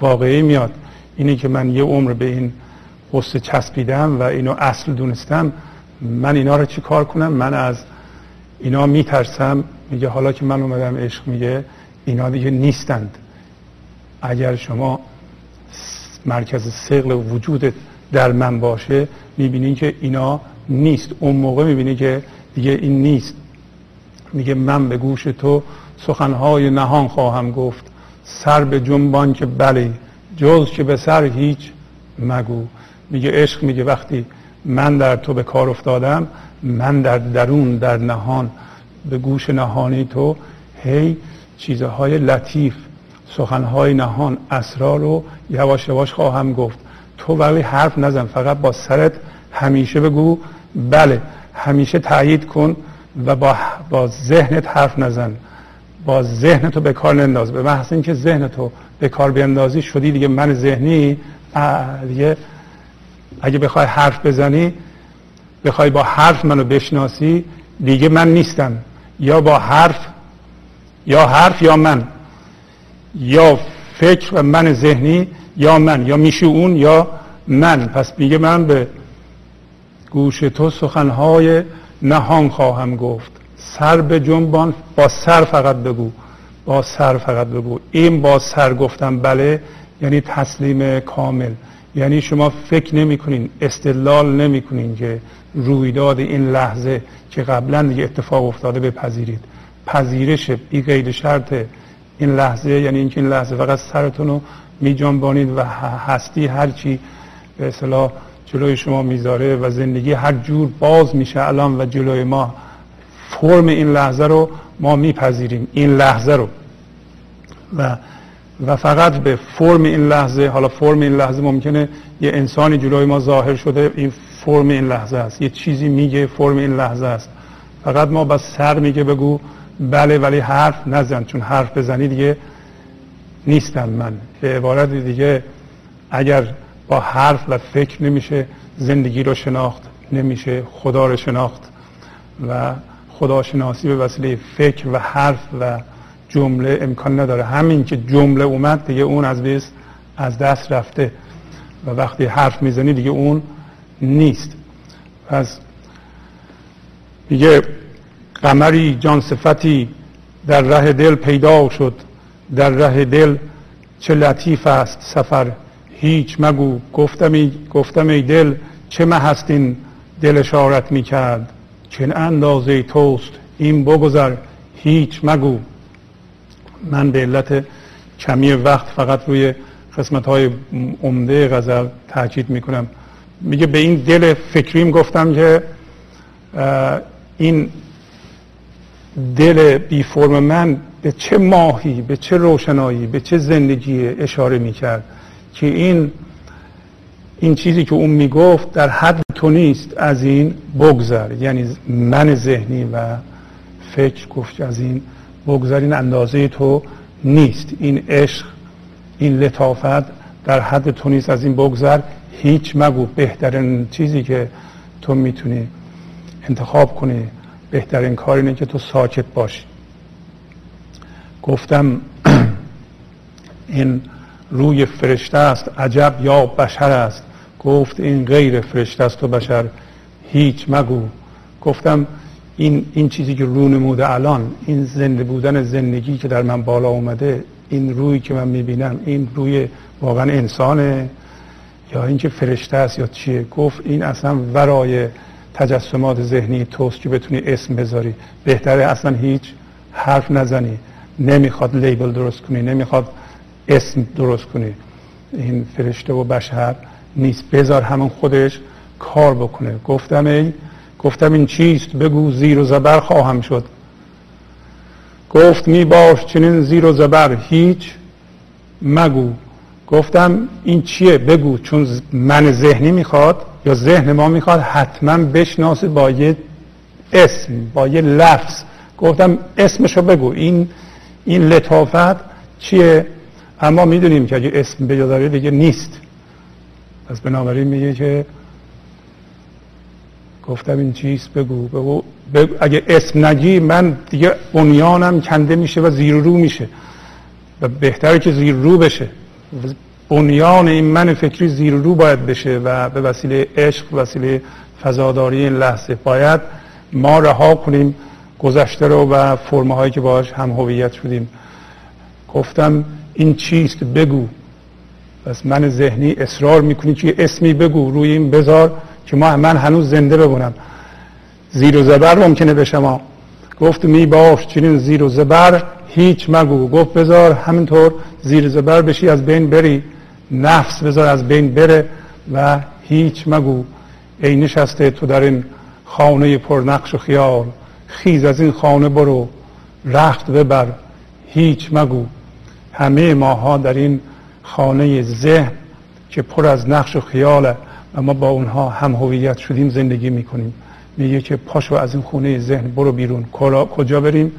واقعی میاد. اینی که من یه عمر به این قصه چسبیدم و اینو اصل دونستم من اینا رو چی کار کنم؟ من از اینا میترسم. میگه حالا که من اومدم عشق میگه اینا دیگه نیستند. اگر شما مرکز سقل وجودت در من باشه می‌بینی که اینا نیست. اون موقع می‌بینی که دیگه این نیست. میگه من به گوش تو سخنهای نهان خواهم گفت. سر به جنبان که بله جز که به سر هیچ مگو. میگه عشق میگه وقتی من در تو به کار افتادم من در درون در نهان. به گوش نهانی تو هی چیزهای لطیف سخنهای نهان اسرار رو یواش یواش خواهم گفت. تو ولی حرف نزن فقط با سرت همیشه بگو. بله همیشه تایید کن و با, با ذهنت حرف نزن. با ذهنتو به کار ننداز. به محض اینکه ذهنتو به کار بیندازی شدی دیگه من ذهنی. دیگه اگه بخوای حرف بزنی بخوای با حرف منو بشناسی دیگه من نیستم. یا با حرف یا حرف یا من. یا فکر و من ذهنی یا من یا میشه اون یا من. پس میگه من به گوش تو سخنهای نهان خواهم گفت. سر به جنبان با سر فقط بگو. با سر فقط بگو. این با سر گفتم بله یعنی تسلیم کامل. یعنی شما فکر نمی کنین استدلال نمی کنین که رویداد این لحظه که قبلا دیگه اتفاق افتاده بپذیرید. پذیرش بی قید شرط این لحظه یعنی اینکه این لحظه فقط سرتون رو می جنبانید و هستی هرچی به اصطلاح جلوی شما می‌ذاره و زندگی هر جور باز میشه الان و جلوی ما فرم این لحظه رو ما میپذیریم این لحظه رو. و و فقط به فرم این لحظه حالا فرم این لحظه ممکنه یه انسانی جلوی ما ظاهر شده این فرم این لحظه است. یه چیزی میگه فرم این لحظه است. فقط ما بس سر میگه بگو بله ولی حرف نزن چون حرف بزنی دیگه نیستم من. به عبارت دیگه اگر با حرف و فکر نمیشه زندگی رو شناخت نمیشه خدا رو شناخت و خداشناسی به وسیله فکر و حرف و جمله امکان نداره. همین که جمله اومد دیگه اون از بیست از دست رفته و وقتی حرف می‌زنی دیگه اون نیست. پس میگه قمری جان صفتی در ره دل پیدا شد. در ره دل چه لطیف است سفر. هیچ مگو گفتم ای, گفتم ای دل چه مه هستین دل اشارت می کرد. چه اندازه توست این بگذر. هیچ مگو. من به علت کمی وقت فقط روی قسمت های عمده غزل تاکید می‌کنم میگه به این دل فکریم گفتم که این دل بی فرم من به چه ماهی به چه روشنایی به چه زندگی اشاره می‌کرد که این این چیزی که اون می‌گفت در حد تو نیست از این بگذر. یعنی من ذهنی و فکر گفت از این بگذر این اندازه تو نیست. این عشق این لطافت در حد تو نیست از این بگذر هیچ مگو. بهترین چیزی که تو می‌تونی انتخاب کنی بهترین کار اینه که تو ساکت باشی. گفتم *clears throat* این روی فرشته است عجب یا بشر است. گفت این غیر فرشته است و بشر هیچ مگو. گفتم این, این چیزی که رو نموده الان این زنده بودن زندگی که در من بالا اومده این روی که من می‌بینم این روی واقعا انسانه یا اینکه فرشته است یا چیه؟ گفت این اصلا ورای تجسمات ذهنی توست که بتونی اسم بذاری. بهتره اصلا هیچ حرف نزنی. نمی‌خواد لیبل درست کنی نمی‌خواد اسم درست کنی. این فرشته و بشر نیست. بذار همون خودش کار بکنه. گفتم ای گفتم این چیست؟ بگو زیر و زبر خواهم شد. گفت می باش چنین زیر و زبر. هیچ؟ مگو. گفتم این چیه؟ بگو چون من ذهنی می‌خواد یا ذهن ما می‌خواد حتما بشناسه با یه اسم با یه لفظ. گفتم اسمشو بگو. این این لطافت چیه؟ اما می‌دونیم که اگه اسم به دیگه نیست. پس بنابراین میگه که گفتم این چیز بگو, بگو, بگو. اگه اسم نگی من دیگه بنیانم کنده میشه و زیر رو میشه. و بهتره که زیر رو بشه. بنیان این من فکری زیر رو باید بشه و به وسیله عشق وسیله فضاداری این لحظه باید ما رها کنیم گذشته رو و فرمه هایی که باش هم هویت شدیم. گفتم این چیست؟ بگو. پس من ذهنی اصرار می‌کنی که اسمی بگو روی این بذار که ما من هنوز زنده بمونم. زیر و زبر ممکنه به شما. گفت می باش چنین زیر و زبر هیچ مگو. گفت بذار همینطور زیر زبر بشی از بین بری. نفس بذار از بین بره و هیچ مگو ای نشسته تو در این خانه پرنقش و خیال خیز از این خانه برو رخت ببر هیچ مگو. همه ماها در این خانه ذهن که پر از نقش و خیاله و ما با اونها هم هویت شدیم زندگی می‌کنیم. میگه که پاشو از این خونه ذهن برو بیرون. کجا بریم؟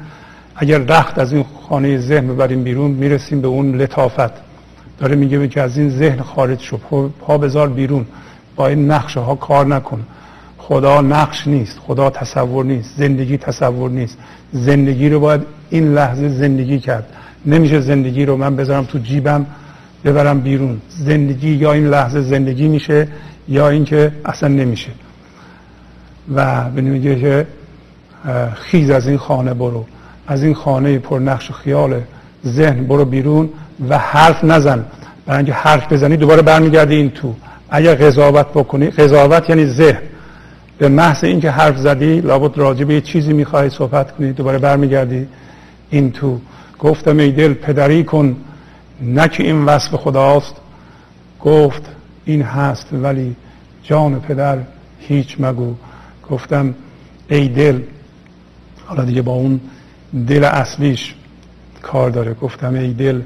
اگر رخت از این خانه ذهن ببریم بیرون می‌رسیم به اون لطافت. داره میگه که از این ذهن خارج شو. پا بذار بیرون. با این نقشه ها کار نکن. خدا نقش نیست. خدا تصور نیست. زندگی تصور نیست. زندگی رو باید این لحظه زندگی کرد. نمیشه زندگی رو من بذارم تو جیبم ببرم بیرون. زندگی یا این لحظه زندگی میشه یا اینکه اصلا نمیشه. و میگه که خیز از این خانه برو. از این خانه پر نقش خیال. ذهن برو بیرون. و حرف نزن. برای اینکه حرف بزنی دوباره برمیگردی این تو. اگر قضاوت بکنی قضاوت یعنی ذهن. به محض اینکه حرف زدی لابد راجع به یه چیزی می‌خوای صحبت کنی دوباره برمیگردی این تو. گفتم ای دل پدری کن نه که این وصف خداست. گفت این هست ولی جان پدر هیچ مگو. گفتم ای دل. حالا دیگه با اون دل اصلیش کار داره. گفتم ای دل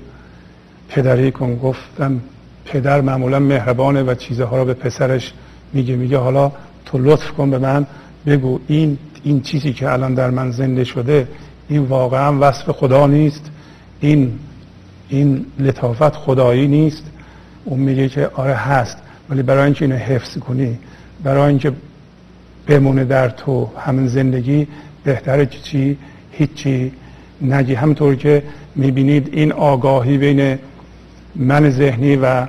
پدری کن گفتم پدر معمولا مهربانه و چیزها رو به پسرش میگه. میگه حالا تو لطف کن به من بگو این این چیزی که الان در من زنده شده این واقعا وصف خدا نیست این این لطافت خدایی نیست. اون میگه که آره هست ولی برای اینکه اینو حفظ کنی برای اینکه بمونه در تو همین زندگی بهتره که چی هیچی نگی. همطور که می‌بینید این آگاهی بین من ذهنی و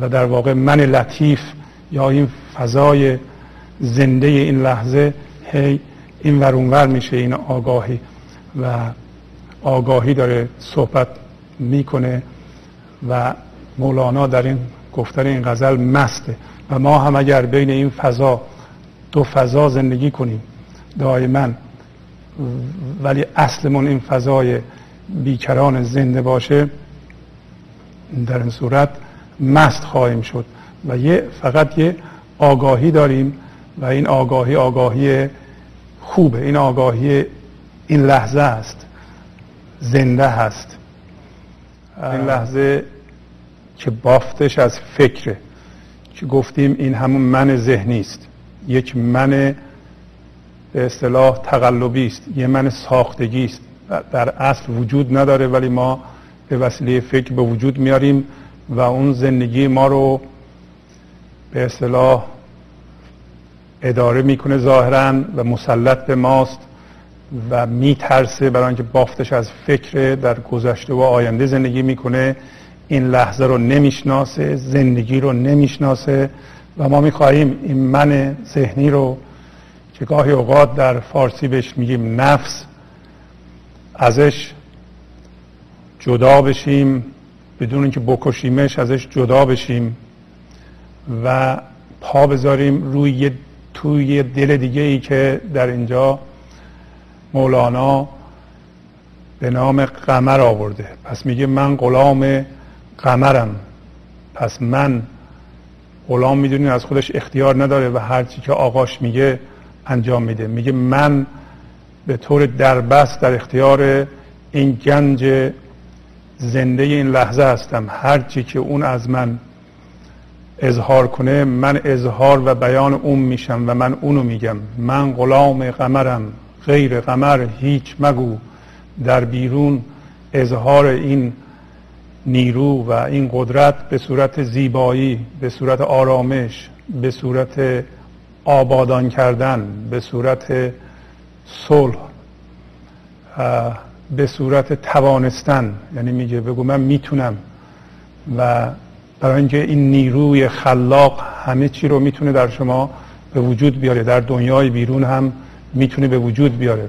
و در واقع من لطیف یا این فضای زنده این لحظه هی این ورونور میشه این آگاهی و آگاهی داره صحبت می‌کنه و مولانا در این گفتن این غزل مسته و ما هم اگر بین این فضا دو فضا زندگی کنیم دائما ولی اصلمون این فضای بیکران زنده باشه در این صورت مست خواهیم شد و یه فقط یه آگاهی داریم و این آگاهی آگاهی خوبه این آگاهی این لحظه است زنده هست این لحظه که بافتش از فکره که گفتیم این همون من ذهنی است. یک من به اصطلاح تقلبی است یه من ساختگی است. در اصل وجود نداره ولی ما به وسیله فکر به وجود میاریم و اون زندگی ما رو به اصطلاح اداره می‌کنه ظاهرا و مسلط به ماست و میترسه برای اینکه بافتش از فکر در گذشته و آینده زندگی می‌کنه. این لحظه رو نمی‌شناسه زندگی رو نمی‌شناسه و ما می‌خواهیم این من ذهنی رو که گاهی اوقات در فارسی بهش میگیم نفس ازش جدا بشیم بدون اینکه بکشیمش ازش جدا بشیم و پا بذاریم روی توی دل دیگه ای که در اینجا مولانا به نام قمر آورده. پس میگه من غلام قمرم. پس من غلام می‌دونین از خودش اختیار نداره و هرچی که آقاش میگه انجام میده. میگه من به طور دربست در اختیار این گنج زنده این لحظه هستم. هرچی که اون از من اظهار کنه من اظهار و بیان اون میشم و من اونو میگم. من غلام قمرم غیر قمر هیچ مگو. در بیرون اظهار این نیرو و این قدرت به صورت زیبایی به صورت آرامش به صورت آبادان کردن به صورت صلح. به صورت توانستن یعنی میگه بگو من می‌تونم و برای اینکه این نیروی خلاق همه چی رو می‌تونه در شما به وجود بیاره در دنیای بیرون هم می‌تونه به وجود بیاره.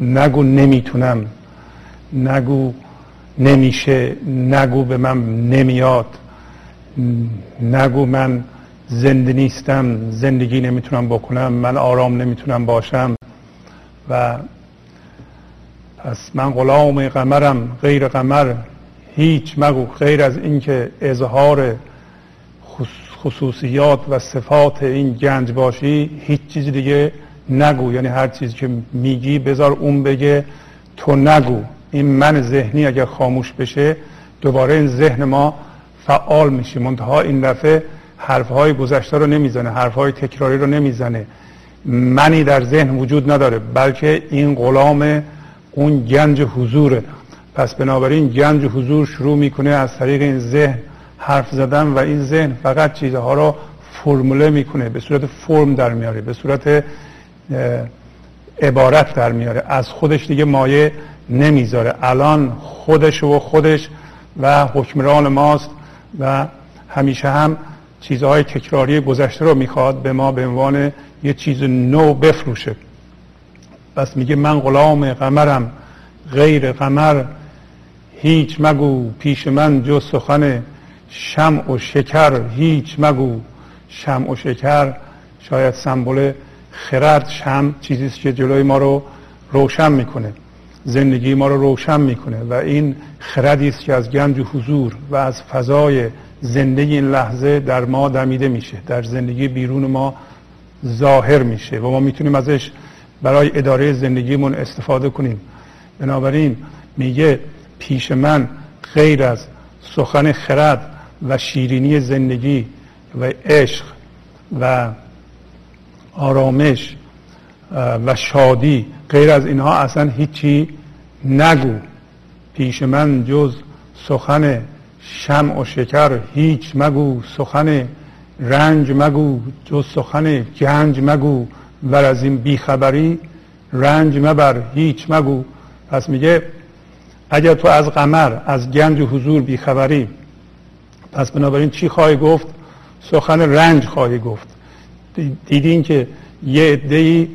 نگو نمی‌تونم نگو نمیشه نگو به من نمیاد نگو من زنده نیستم زندگی نمی‌تونم بکنم من آرام نمی‌تونم باشم و پس من غلام قمرم غیر قمر هیچ مگو غیر از اینکه اظهار خصوصیات و صفات این گنج باشی هیچ چیز دیگه نگو. یعنی هر چیزی که میگی بذار اون بگه تو نگو. این من ذهنی اگر خاموش بشه دوباره این ذهن ما فعال میشه. منتها این دفعه حرفهای گذشته رو نمی‌زنه حرفهای تکراری رو نمی‌زنه. منی در ذهن وجود نداره بلکه این غلام اون گنج حضوره. پس بنابراین گنج حضور شروع می‌کنه از طریق این ذهن حرف زدن و این ذهن فقط چیزها رو فرموله می‌کنه. به صورت فرم در میاره به صورت عبارت در میاره. از خودش دیگه مایه نمی‌ذاره. الان خودش و خودش و حکمران ماست و همیشه هم چیزهای تکراری گذشته رو می‌خواد به ما به عنوان یه چیز نو بفروشه. پس میگه من غلام قمرم غیر قمر. هیچ مگو پیش من جز سخن شمع و شکر. هیچ مگو شمع و شکر. شاید سمبل خرد شم چیزی که جلوی ما رو روشن می‌کنه. زندگی ما رو روشن می‌کنه و این خردی است که از گنج و حضور و از فضای زندگی این لحظه در ما دمیده میشه. در زندگی بیرون ما ظاهر میشه و ما می‌تونیم ازش برای اداره زندگیمون استفاده کنیم. بنابراین میگه پیش من غیر از سخن خرد و شیرینی زندگی و عشق و آرامش و شادی غیر از اینها اصلا هیچی نگو. پیش من جز سخن شمع و شکر هیچ مگو. سخن رنج مگو. جز سخن گنج مگو. و از این بیخبری رنج مبر هیچ مگو. پس میگه اگر تو از قمر از گنج و حضور بیخبری پس بنابراین چی خواهی گفت؟ سخن رنج خواهی گفت. دیدین که یه عده‌ای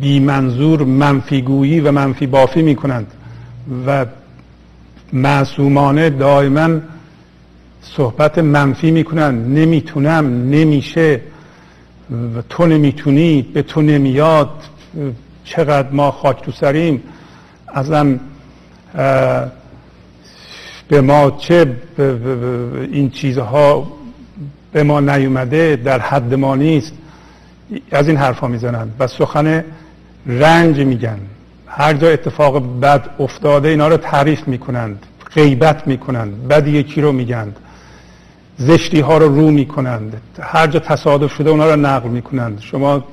بی منظور منفیگویی و منفی بافی می کنند و معصومانه دائما صحبت منفی می‌کنن نمی‌تونم نمیشه. و تو نمی‌تونی به تو نمیاد. چقدر ما خاک تو سریم. ازم به ما چه این چیزها به ما نیومده در حد ما نیست. از این حرفا می‌زنن. و سخن رنج میگن. هر جا اتفاق بد افتاده اینا رو تعریف می‌کنند. غیبت می‌کنند. بد یکی رو میگند. زشتی ها رو رو می‌کنند. هر جا تصادف شده اونا رو نقل می‌کنند. شما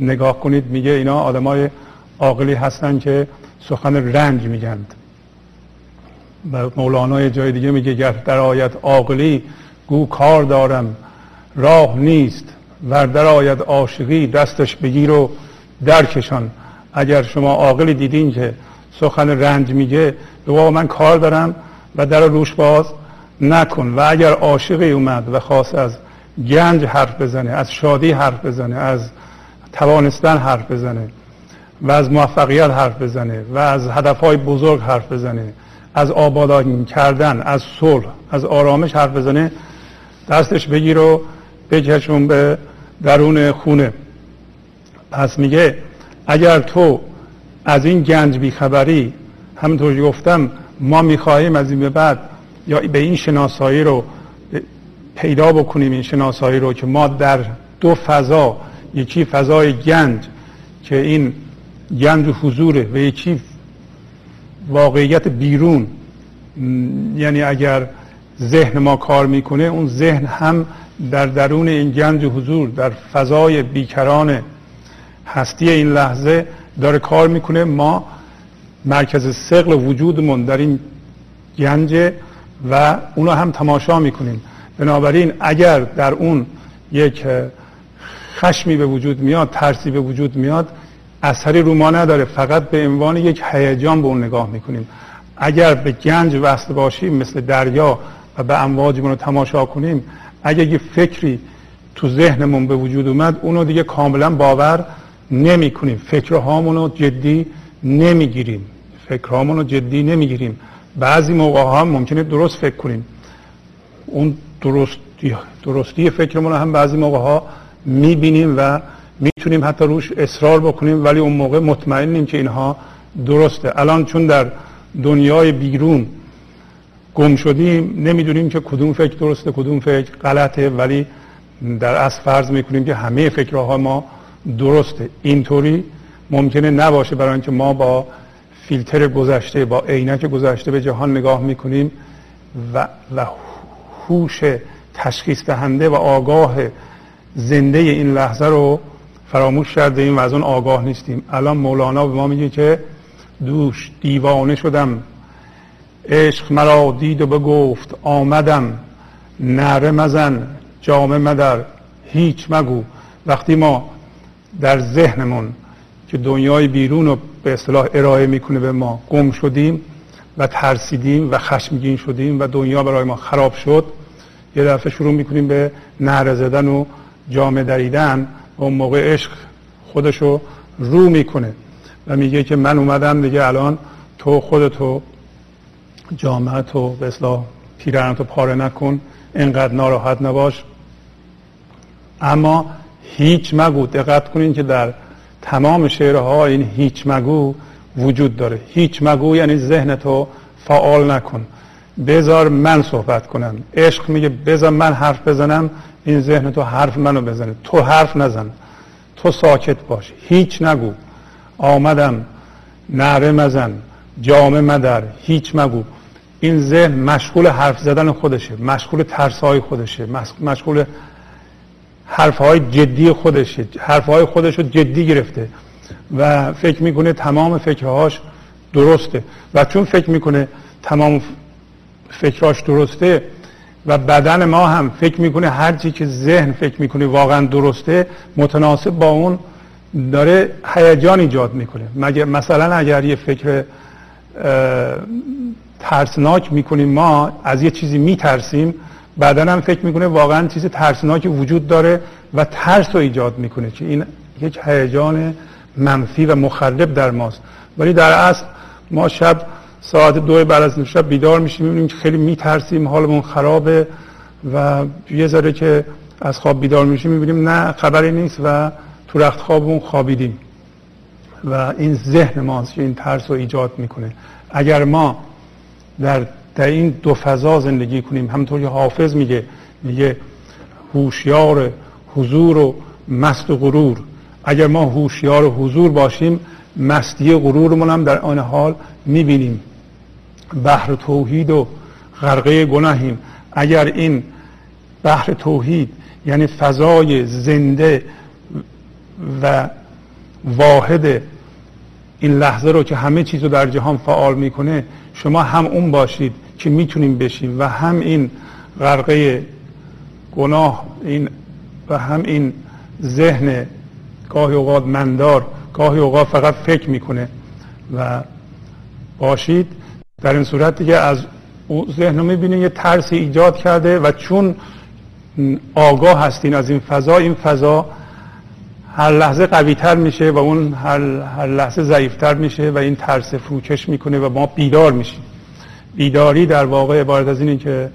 نگاه کنید میگه اینا آدمای عاقلی هستن که سخن رنج میگند. و مولانا جای دیگه میگه گر در آیت عاقلی گو کار دارم راه نیست. ور در آید عاشقی دستش بگیر و درکشان. اگر شما عاقلی دیدین که سخن رنج میگه به من کار دارم و در روش باز نکن و اگر عاشقی اومد و خواست از گنج حرف بزنه از شادی حرف بزنه از توانستن حرف بزنه و از موفقیت حرف بزنه و از هدفهای بزرگ حرف بزنه از آبادانی کردن از صلح از آرامش حرف بزنه دستش بگیر و بکشون به درون خونه. پس میگه اگر تو از این گنج بیخبری همونطور گفتم ما می‌خواهیم از این به بعد یا به این شناسایی رو پیدا بکنیم این شناسایی رو که ما در دو فضا یکی فضای گنج که این گنج حضوره و یکی واقعیت بیرون یعنی اگر ذهن ما کار می‌کنه اون ذهن هم در درون این گنج حضور در فضای بیکران هستی این لحظه داره کار می‌کنه. ما مرکز سقل وجودمون در این گنج و اونو هم تماشا می‌کنیم. بنابراین اگر در اون یک خشمی به وجود میاد ترسی به وجود میاد اثری رو ما نداره. فقط به عنوان یک هیجان به اون نگاه می‌کنیم. اگر به گنج وصل باشیم مثل دریا و به امواجمون رو تماشا کنیم اگر یه فکری تو ذهنمون به وجود اومد اونو دیگه کاملا باور نمی کنیم فکرهامون رو جدی نمی‌گیریم. فکرهامون رو جدی نمی‌گیریم. بعضی موقع ها ممکنه درست فکر کنیم. اون درستی, درستی فکرمون هم بعضی موقع ها می‌بینیم و می‌تونیم حتی روش اصرار بکنیم ولی اون موقع مطمئنیم که اینها درسته. الان چون در دنیای بیرون گم شدیم نمی‌دونیم که کدوم فکر درسته کدوم فکر غلطه ولی در اصل فرض می‌کنیم که همه فکرها ما درسته. اینطوری ممکنه نباشه برای اینکه ما با فیلتر گذشته با عینک گذشته به جهان نگاه می‌کنیم و, و هوش تشخیص دهنده و آگاه زنده این لحظه رو فراموش کرده ایم و از اون آگاه نیستیم. الان مولانا به ما میگه که دوش دیوانه شدم. عشق مرا دید و بگفت آمدم. نره مزن جامه مدر. هیچ مگو. وقتی ما در ذهنمون که دنیای بیرون رو به اصطلاح ارائه می‌کنه به ما. گم شدیم و ترسیدیم و خشمگین شدیم و دنیا برای ما خراب شد. یه دفعه شروع می‌کنیم به نهر زدن و جامه دریدن و اون موقع عشق خودشو رو می‌کنه. و میگه که من اومدم دیگه الان تو خودتو جامعه تو به اصلاح پیرنتو پاره نکن. انقدر ناراحت نباش. اما هیچ مگو دقت کنین که در تمام شعرها این هیچ مگو وجود داره. هیچ مگو یعنی ذهن تو فعال نکن. بذار من صحبت کنم. عشق میگه بذار من حرف بزنم این ذهن تو حرف منو بزنه. تو حرف نزن. تو ساکت باش. هیچ نگو آمدم. نعره مزن. جامه مدر. هیچ مگو. این ذهن مشغول حرف زدن خودشه. مشغول ترسای خودشه. مشغول حرفهای جدی خودشه. حرفهای خودش رو جدی گرفته. و فکر می‌کنه تمام فکرهاش درسته. و چون فکر می‌کنه تمام فکرهاش درسته و بدن ما هم فکر می‌کنه هر چی که ذهن فکر می‌کنه واقعا درسته متناسب با اون داره هیجان ایجاد می‌کنه. مگه مثلا اگر یه فکر ترسناک می‌کنیم ما از یه چیزی میترسیم بعدا هم فکر می‌کنه واقعا چیز ترسناکی وجود داره و ترس رو ایجاد می‌کنه که این یک هیجان منفی و مخرب در ماست. ولی در اصل ما شب ساعت دو بعد از شب بیدار میشیم می‌بینیم که خیلی میترسیم حالمون خرابه و یه ذره که از خواب بیدار میشیم می‌بینیم نه خبری نیست و تو رخت خوابمون خوابیدیم. و این ذهن ماست که این ترس رو ایجاد می‌کنه. اگر ما در در این دو فضا زندگی کنیم. همونطور که حافظ میگه میگه هوشیار حضور و مست و غرور. اگر ما هوشیار حضور باشیم مستی غرورمون هم در آن حال می‌بینیم. بحر توحید و غرقه گناهیم. اگر این بحر توحید یعنی فضای زنده و واحد این لحظه رو که همه چیز رو در جهان فعال می‌کنه شما هم اون باشید. که می‌تونیم بشیم و هم این غرقه گناه این و هم این ذهن گاهی اوقات مندار گاهی اوقات فقط فکر می‌کنه. و باشید در این صورت دیگه از ذهن رو می‌بینید یه ترس ایجاد کرده و چون آگاه هستین از این فضا این فضا هر لحظه قوی تر میشه و اون هر, هر لحظه ضعیفتر میشه و این ترس فروکش می‌کنه و ما بیدار میشیم. بیداری در واقع عبارت از اینه که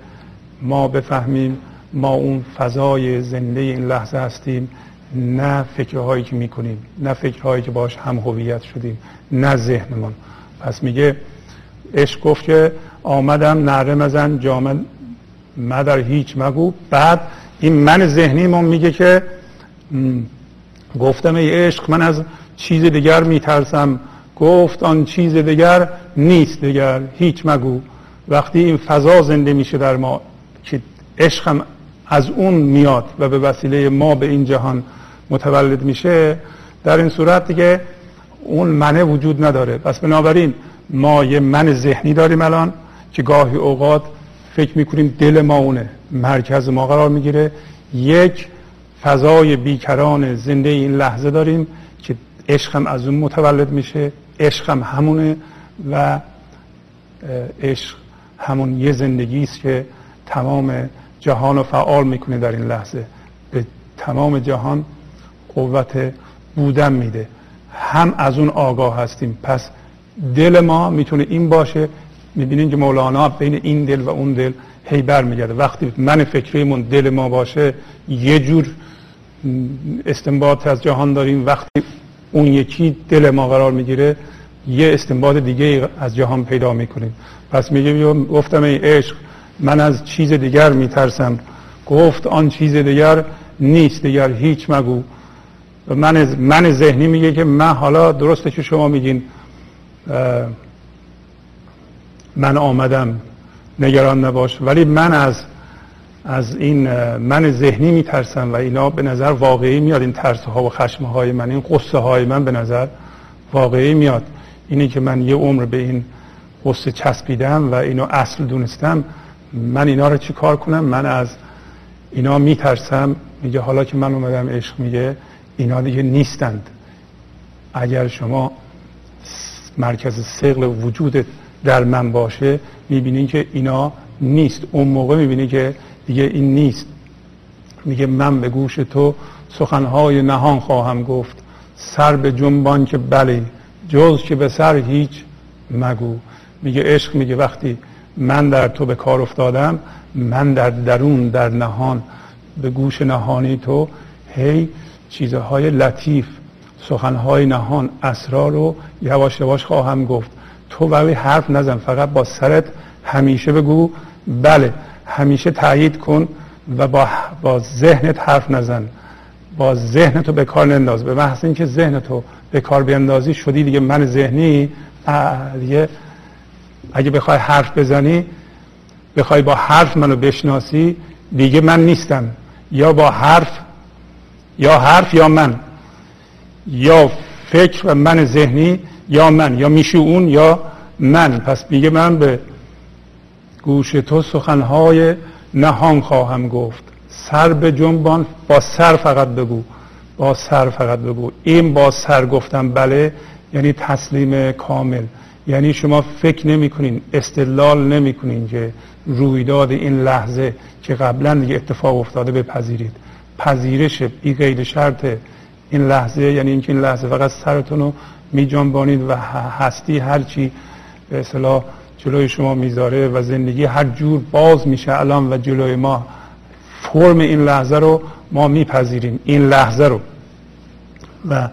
ما بفهمیم ما اون فضای زنده این لحظه هستیم نه فکرهایی که می‌کنیم نه فکرهایی که باش هم هویت شدیم نه ذهنمون. پس میگه عشق گفت که آمدم نره مزن جامد مدر هیچ مگو. بعد این من ذهنیمون میگه که گفتم ای عشق من از چیز دیگر میترسم. گفت آن چیز دیگر نیست دیگر هیچ مگو. وقتی این فضا زنده میشه در ما که عشقم از اون میاد و به وسیله ما به این جهان متولد میشه در این صورت دیگه اون منه وجود نداره. پس بنابراین ما یه من ذهنی داریم الان که گاهی اوقات فکر می‌کنیم دل ما اونه مرکز ما قرار می‌گیره. یک فضای بیکران زنده این لحظه داریم که عشقم از اون متولد میشه عشقم همونه و عشق همون یه زندگی است که تمام جهان رو فعال می‌کنه در این لحظه. به تمام جهان قوت بودن میده. هم از اون آگاه هستیم. پس دل ما می‌تونه این باشه. می‌بینین که مولانا بین این دل و اون دل هی برمیگرده. وقتی من فکریمون دل ما باشه یه جور استنباط از جهان داریم. وقتی اون یکی دل ما قرار می‌گیره یه استنباط دیگه از جهان پیدا می‌کنیم. پس میگه گفتم ای عشق من از چیز دیگر میترسم. گفت آن چیز دیگر نیست دیگر هیچ مگو. من من ذهنی میگه که من حالا درسته که شما میگین. من آمدم. نگران نباش. ولی من از از این من ذهنی میترسم و اینا به نظر واقعی میاد. این ترس ها و خشم های من این قصه های من به نظر واقعی میاد. اینی که من یه عمر به این قصه چسبیدم و اینو اصل دونستم من اینا رو چی کار کنم؟ من از اینا میترسم. میگه حالا که من اومدم عشق میگه اینا دیگه نیستند. اگر شما مرکز سقل وجود در من باشه می‌بینین که اینا نیست. اون موقع می‌بینی که دیگه این نیست. میگه من به گوش تو سخنهای نهان خواهم گفت. سر به جنبان که بله جز که به سر هیچ مگو. میگه عشق میگه وقتی من در تو به کار افتادم من در درون در نهان به گوش نهانی تو هی چیزهای لطیف سخنهای نهان اسرار رو یواش یواش خواهم گفت. تو ولی حرف نزن فقط با سرت همیشه بگو. بله همیشه تایید کن و با, با ذهنت حرف نزن. با ذهن تو به کار ننداز. به محض اینکه ذهن تو به کار بیندازی شدی دیگه من ذهنی دیگه اگه بخوای حرف بزنی بخوای با حرف منو بشناسی دیگه من نیستم. یا با حرف یا حرف یا من. یا فکر و من ذهنی یا من یا میشه اون یا من. پس میگه من به گوش تو سخنهای نهان خواهم گفت. سر به جنبان با سر فقط بگو. با سر فقط بگو. این با سر گفتم بله یعنی تسلیم کامل. یعنی شما فکر نمی کنین استدلال نمی کنین که رویداد این لحظه که قبلا دیگه اتفاق افتاده بپذیرید. پذیرش بی قید شرط این لحظه یعنی اینکه این لحظه فقط سرتون رو میجنبانید و هستی هرچی به اصطلاح جلوی شما می‌ذاره و زندگی هر جور باز میشه الان و جلوی ما فرم این لحظه رو ما میپذیریم این لحظه رو. و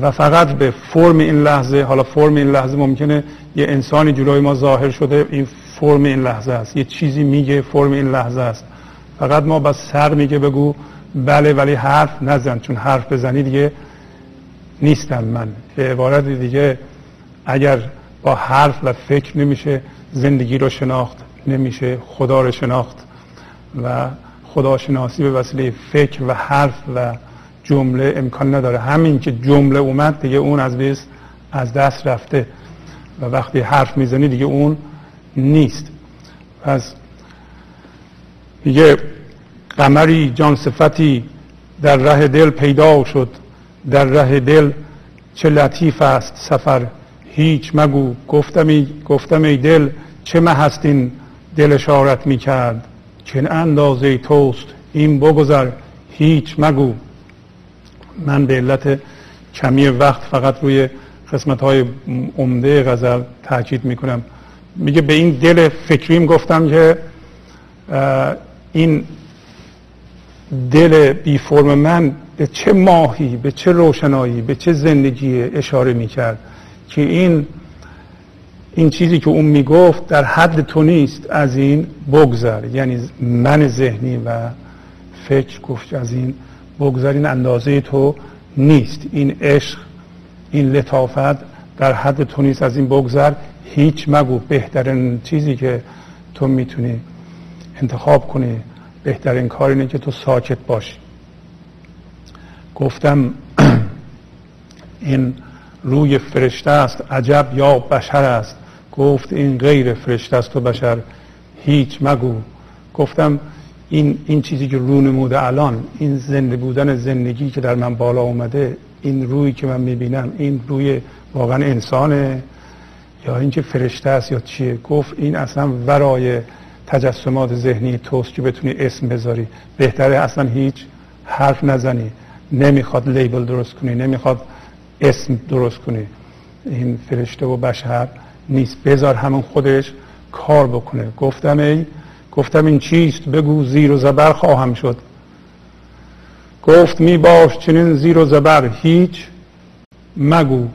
و فقط به فرم این لحظه حالا فرم این لحظه ممکنه یه انسانی جلوی ما ظاهر شده این فرم این لحظه است. یه چیزی میگه فرم این لحظه است. فقط ما با سر میگه بگو بله ولی حرف نزن چون حرف بزنی دیگه نیستم من. به عبارت دیگه اگر با حرف و فکر نمیشه زندگی رو شناخت نمیشه خدا رو شناخت. و خداشناسی به وسیله فکر و حرف و جمله امکان نداره. همین که جمله اومد دیگه اون از بیس از دست رفته و وقتی حرف می‌زنی دیگه اون نیست. پس دیگه قمری جان صفتی در ره دل پیدا شد. در ره دل چه لطیف است سفر. هیچ مگو گفتم ای, گفتم ای دل چه مه هستین دل اشارت می‌کرد. چه اندازه توست این بگذر هیچ مگو. من به علت کمی وقت فقط روی قسمت های عمده غزل تاکید می‌کنم. میگه به این دل فکریم گفتم که این دل بی فرم من به چه ماهی به چه روشنایی به چه زندگی اشاره می‌کرد که این این چیزی که اون می‌گفت در حد تو نیست از این بگذر. یعنی من ذهنی و فکر گفت از این بگذر این اندازه تو نیست. این عشق این لطافت در حد تو نیست از این بگذر هیچ مگو. بهترین چیزی که تو می‌تونی انتخاب کنی بهترین کار اینه که تو ساکت باشی. گفتم *clears throat* این روی فرشته است عجب یا بشر است. گفت این غیر فرشته است و بشر هیچ مگو. گفتم این, این چیزی که رو نموده الان این زنده بودن زندگی که در من بالا اومده این روی که من می‌بینم این روی واقعا انسانه؟ یا اینکه فرشته است یا چیه؟ گفت این اصلا ورای تجسمات ذهنی توست که بتونی اسم بذاری. بهتره اصلا هیچ حرف نزنی. نمی‌خواد لیبل درست کنی نمی‌خواد اسم درست کنی. این فرشته و بشر نیست. بذار همون خودش کار بکنه. گفتم ای گفتم این چیست؟ بگو زیر و زبر خواهم شد. گفت می باش چنین زیر و زبر. هیچ؟ مگو.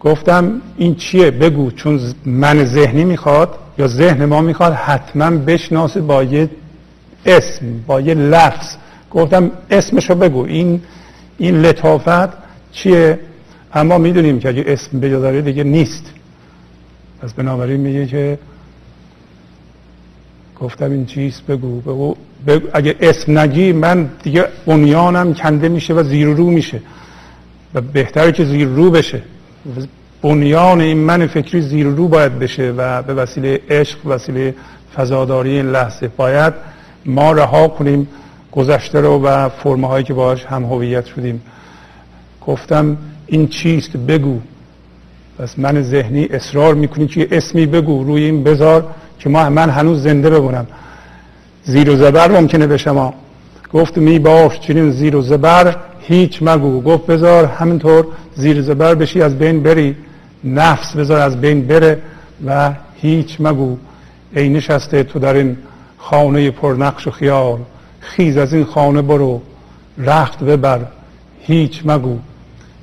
گفتم این چیه؟ بگو. چون من ذهنی می‌خواد یا ذهن ما می‌خواد حتما بشناسه با یه اسم با یه لفظ. گفتم اسمشو بگو. این این لطافت چیه؟ اما می‌دونیم که اگه اسم بجا دیگه نیست. پس بنابراین میگه که گفتم این چیز بگو بگو, بگو. اگه اسم نگی من دیگه بنیانم کنده میشه و زیر رو میشه و بهتره که زیر رو بشه. بنیان این من فکری زیر رو باید بشه و به وسیله عشق وسیله فضاداری این لحظه باید ما رها کنیم گذشته رو و فرمه هایی که باش هم هویت شدیم. گفتم این چیست؟ بگو. پس من ذهنی اصرار می‌کنی که اسمی بگو روی این بذار که ما من هنوز زنده بمونم. زیر و زبر ممکنه به شما. گفت می باش چنین زیر و زبر هیچ مگو. گفت بذار همینطور زیر زبر بشی از بین بری. نفس بذار از بین بره و هیچ مگو. ای نشسته تو در این خانه پرنقش و خیال. خیز از این خانه برو. رخت ببر. هیچ مگو.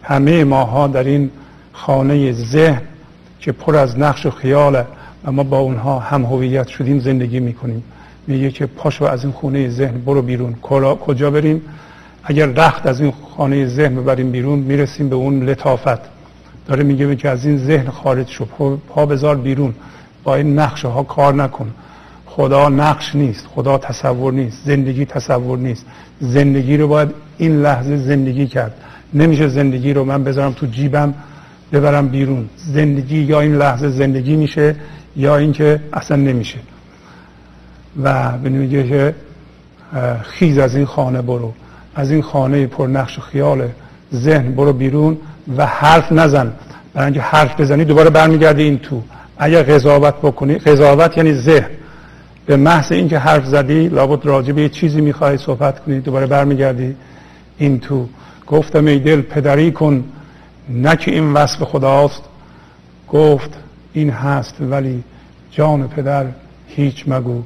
همه ماها در این خانه ذهن که پر از نقش و خیاله و ما با اونها هم هویت شدیم زندگی می‌کنیم. میگه که پاشو از این خونه ذهن برو بیرون. کجا بریم؟ اگر رخت از این خانه ذهن ببریم بیرون می‌رسیم به اون لطافت. داره میگه که از این ذهن خارج شو. پا بذار بیرون. با این نقشه ها کار نکن. خدا نقش نیست. خدا تصور نیست. زندگی تصور نیست. زندگی رو باید این لحظه زندگی کرد. نمیشه زندگی رو من بذارم تو جیبم. ببرم بیرون. زندگی یا این لحظه زندگی میشه یا اینکه اصلا نمیشه. و میگه که خیز از این خانه برو. از این خانه پر نقش و خیال ذهن برو بیرون و حرف نزن. برای اینکه حرف بزنی دوباره برمیگردی این تو. اگر قضاوت بکنی قضاوت یعنی ذهن. به محض اینکه حرف زدی لابد راجع به یه چیزی می‌خوای صحبت کنی دوباره برمیگردی این تو. گفتم ای دل پدری کن. نه که این وصف خداست. گفت این هست ولی جان پدر هیچ مگو.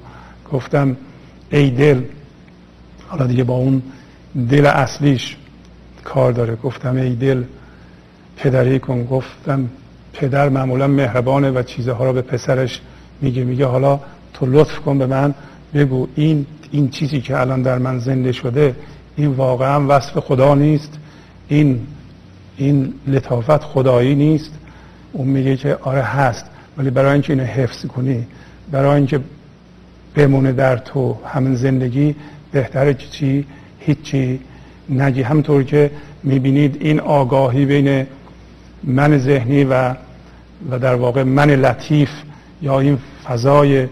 گفتم ای دل حالا دیگه با اون دل اصلیش کار داره. گفتم ای دل پدری کن. گفتم پدر معمولا مهربانه و چیزها را به پسرش میگه. میگه حالا تو لطف کن به من بگو این این چیزی که الان در من زنده شده این واقعا وصف خدا نیست. این این لطافت خدایی نیست. اون میگه که آره هست ولی برای اینکه اینو حفظ کنی برای اینکه بمونه در تو همین زندگی بهتره چی هیچی نگی. همطور که می‌بینید این آگاهی بین من ذهنی و و در واقع من لطیف یا این فضای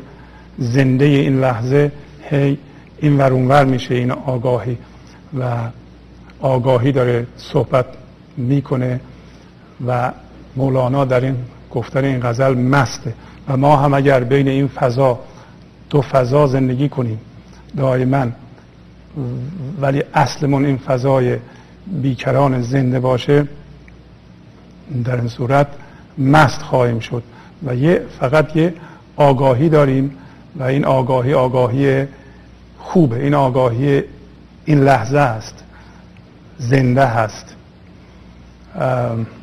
زنده این لحظه هی این ورونور میشه این آگاهی. و آگاهی داره صحبت می‌کنه و مولانا در این گفتن این غزل مسته و ما هم اگر بین این فضا دو فضا زندگی کنیم دائما. ولی اصلمون این فضای بیکران زنده باشه در این صورت مست خواهیم شد. و یه فقط یه آگاهی داریم و این آگاهی آگاهی خوبه. این آگاهی این لحظه است. زنده هست. Um,